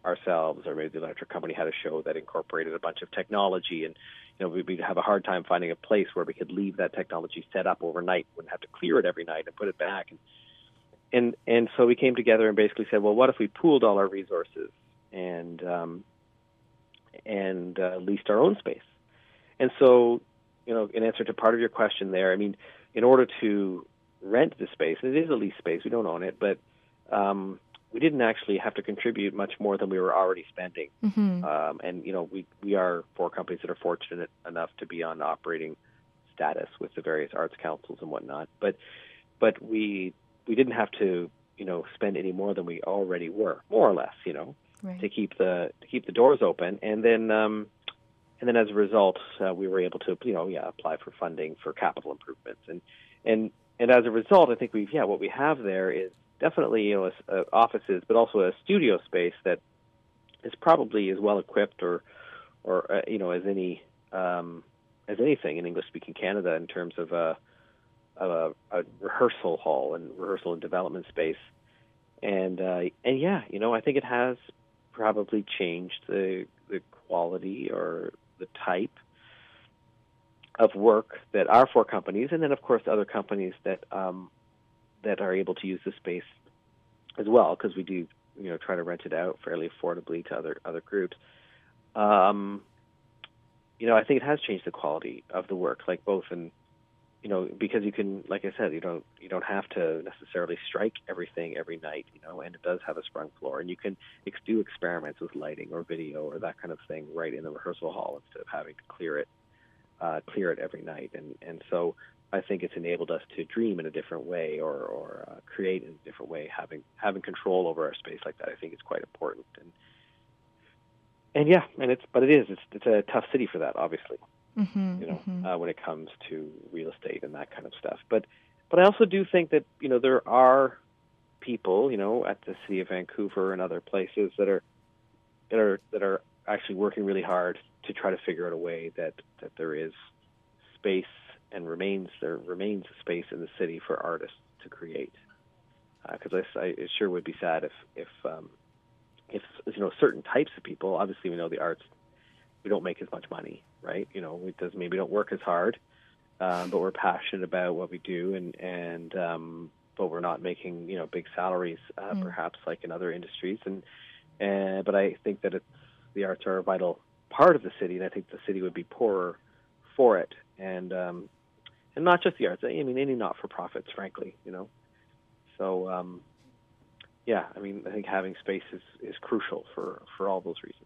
ourselves or maybe the electric company had a show that incorporated a bunch of technology, and you know we'd, have a hard time finding a place where we could leave that technology set up overnight. Wouldn't have to clear it every night and put it back. And and and so we came together and basically said, well, what if we pooled all our resources and um, and uh, leased our own space? And so, you know, in answer to part of your question there, I mean, in order to rent the space, it is a lease space, we don't own it, but um, we didn't actually have to contribute much more than we were already spending. Mhm. Um, and you know, we we are four companies that are fortunate enough to be on operating status with the various arts councils and whatnot. But but we we didn't have to you know spend any more than we already were, more or less, you know, Right. to keep the to keep the doors open. And then um, and then as a result, uh, we were able to you know yeah apply for funding for capital improvements and and and as a result, I think we've yeah what we have there is definitely you know a, a offices, but also a studio space that is probably as well equipped or or uh, you know as any um, as anything in English speaking Canada in terms of a, a, a rehearsal hall and rehearsal and development space. And uh, and yeah, you know I think it has probably changed the the quality or the type of work that our four companies, and then of course other companies that um, that are able to use the space as well, because we do you know try to rent it out fairly affordably to other other groups. Um, you know, I think it has changed the quality of the work, like both in you know because you can, like I said, you don't you don't have to necessarily strike everything every night, you know, and it does have a sprung floor, and you can ex- do experiments with lighting or video or that kind of thing right in the rehearsal hall instead of having to clear it uh, clear it every night, and and so I think it's enabled us to dream in a different way or or uh, create in a different way. Having having control over our space like that, I think is quite important. And and yeah, and it's but it is it's it's a tough city for that, obviously. Mhm, You know, mhm. uh, when it comes to real estate and that kind of stuff. But but I also do think that you know there are people, you know, at the city of Vancouver and other places that are that are that are actually working really hard to try to figure out a way that that there is space and remains there remains a space in the city for artists to create. Because I, I, it sure would be sad if if um, if you know certain types of people. Obviously, we know the arts we don't make as much money, right? You know, it does maybe don't work as hard, um, but we're passionate about what we do, and and um, but we're not making you know big salaries, uh, Mm. perhaps like in other industries, and and but I think that it's the arts are a vital part of the city, and I think the city would be poorer for it, and um, and not just the arts. I mean, any not for profits, frankly, you know. So um, yeah, I mean, I think having space is, is crucial for for all those reasons.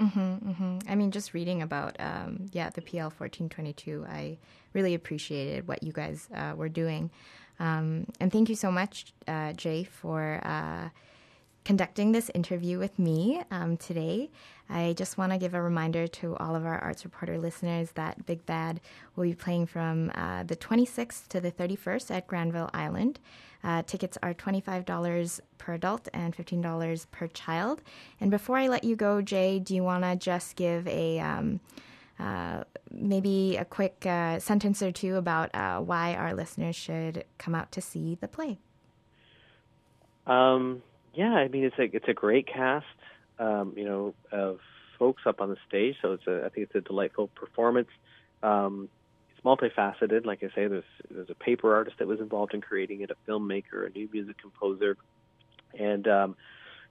Mm-hmm, hmm I mean, just reading about um, yeah the PL fourteen twenty two, I really appreciated what you guys uh, were doing, um, and thank you so much, uh, Jay, for uh, conducting this interview with me um, today. I just want to give a reminder to all of our Arts Reporter listeners that Big Bad will be playing from uh, the 26th to the 31st at Granville Island. Uh, tickets are $25 per adult and $15 per child. And before I let you go, Jay, do you want to just give a um, uh, maybe a quick uh, sentence or two about uh, why our listeners should come out to see the play? Um, yeah, I mean it's a it's a great cast, um, you know, of folks up on the stage. So it's a I think it's a delightful performance. Um, it's multifaceted. Like I say, there's there's a paper artist that was involved in creating it, a filmmaker, a new music composer, and um,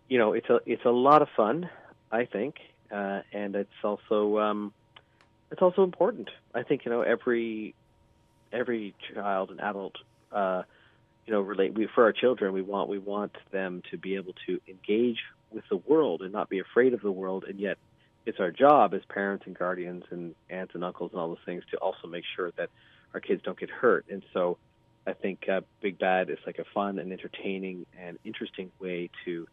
you know it's a it's a lot of fun. I think, uh, and it's also um, it's also important. I think you know every every child and adult. Uh, you know relate we for our children we want we want them to be able to engage with the world and not be afraid of the world and yet it's our job as parents and guardians and aunts and uncles and all those things to also make sure that our kids don't get hurt and so i think uh, big bad is like a fun and entertaining and interesting way to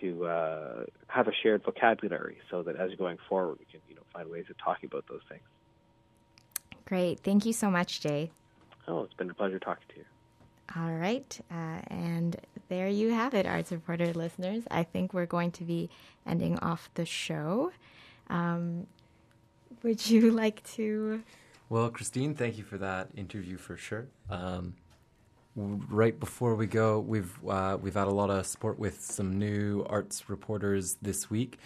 to uh, have a shared vocabulary so that as you're going forward we can you know find ways of talking about those things Great. Thank you so much, Jay. oh it's been a pleasure talking to you All right. Uh, and there you have it, Arts Reporter listeners. I think we're going to be ending off the show. Um, would you [laughs] like to? Well, Christine, thank you for that interview for sure. Um, right before we go, we've uh, we've had a lot of support with some new arts reporters this week,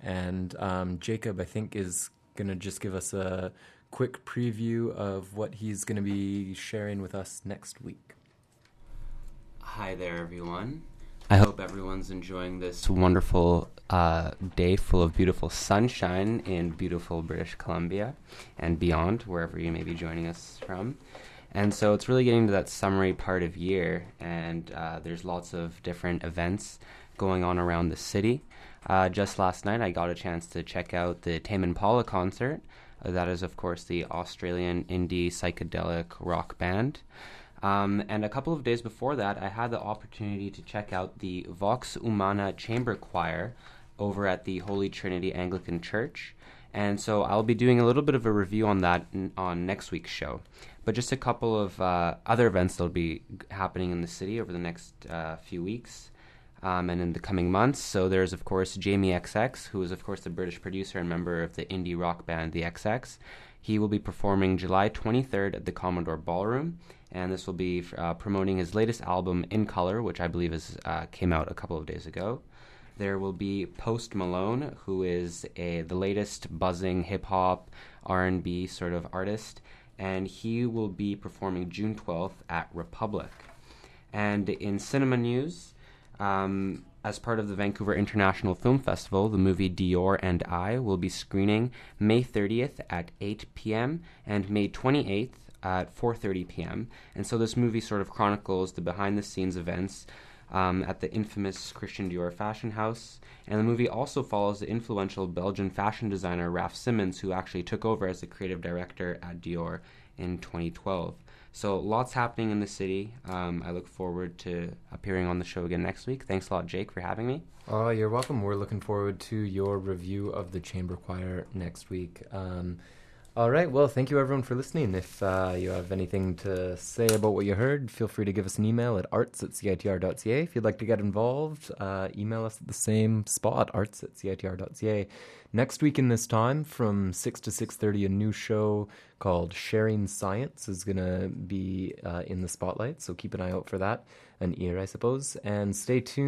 and um, Jacob, I think, is going to just give us a quick preview of what he's going to be sharing with us next week. Hi there, everyone. I hope everyone's enjoying this wonderful uh, day full of beautiful sunshine in beautiful British Columbia and beyond, wherever you may be joining us from. And so it's really getting to that summery part of year, and uh, there's lots of different events going on around the city. Uh, just last night, I got a chance to check out the Tame Impala concert. Uh, that is, of course, the Australian indie psychedelic rock band. Um, and a couple of days before that, I had the opportunity to check out the Vox Humana Chamber Choir over at the Holy Trinity Anglican Church. And so I'll be doing a little bit of a review on that n- on next week's show. But just a couple of uh, other events that'll be happening in the city over the next uh, few weeks um, and in the coming months. So there's, of course, Jamie XX, who is, of course, the British producer and member of the indie rock band The XX. He will be performing July 23rd at the Commodore Ballroom, and this will be uh, promoting his latest album, In Color, which I believe is uh, came out a couple of days ago. There will be Post Malone, who is a the latest buzzing hip hop R and B sort of artist, and he will be performing June 12th at Republic. And in cinema news, um, as part of the Vancouver International Film Festival, the movie Dior and I will be screening May 30th at 8 p.m. and May 28th at 4:30 p.m. And so this movie sort of chronicles the behind-the-scenes events um, at the infamous Christian Dior fashion house. And the movie also follows the influential Belgian fashion designer Raf Simons, who actually took over as the creative director at Dior in 2012. So lots happening in the city. Um, I look forward to appearing on the show again next week. Thanks a lot, Jake, for having me. Oh, you're welcome. We're looking forward to your review of the chamber choir next week. Um, All right. Well, thank you everyone for listening. If uh, you have anything to say about what you heard, feel free to give us an email at arts at citr.ca. If you'd like to get involved, uh, email us at the same spot, arts at citr.ca. Next week in this time, from 6 to 6.30, a new show called Sharing Science is going to be uh, in the spotlight, so keep an eye out for that. An ear, I suppose. And stay tuned.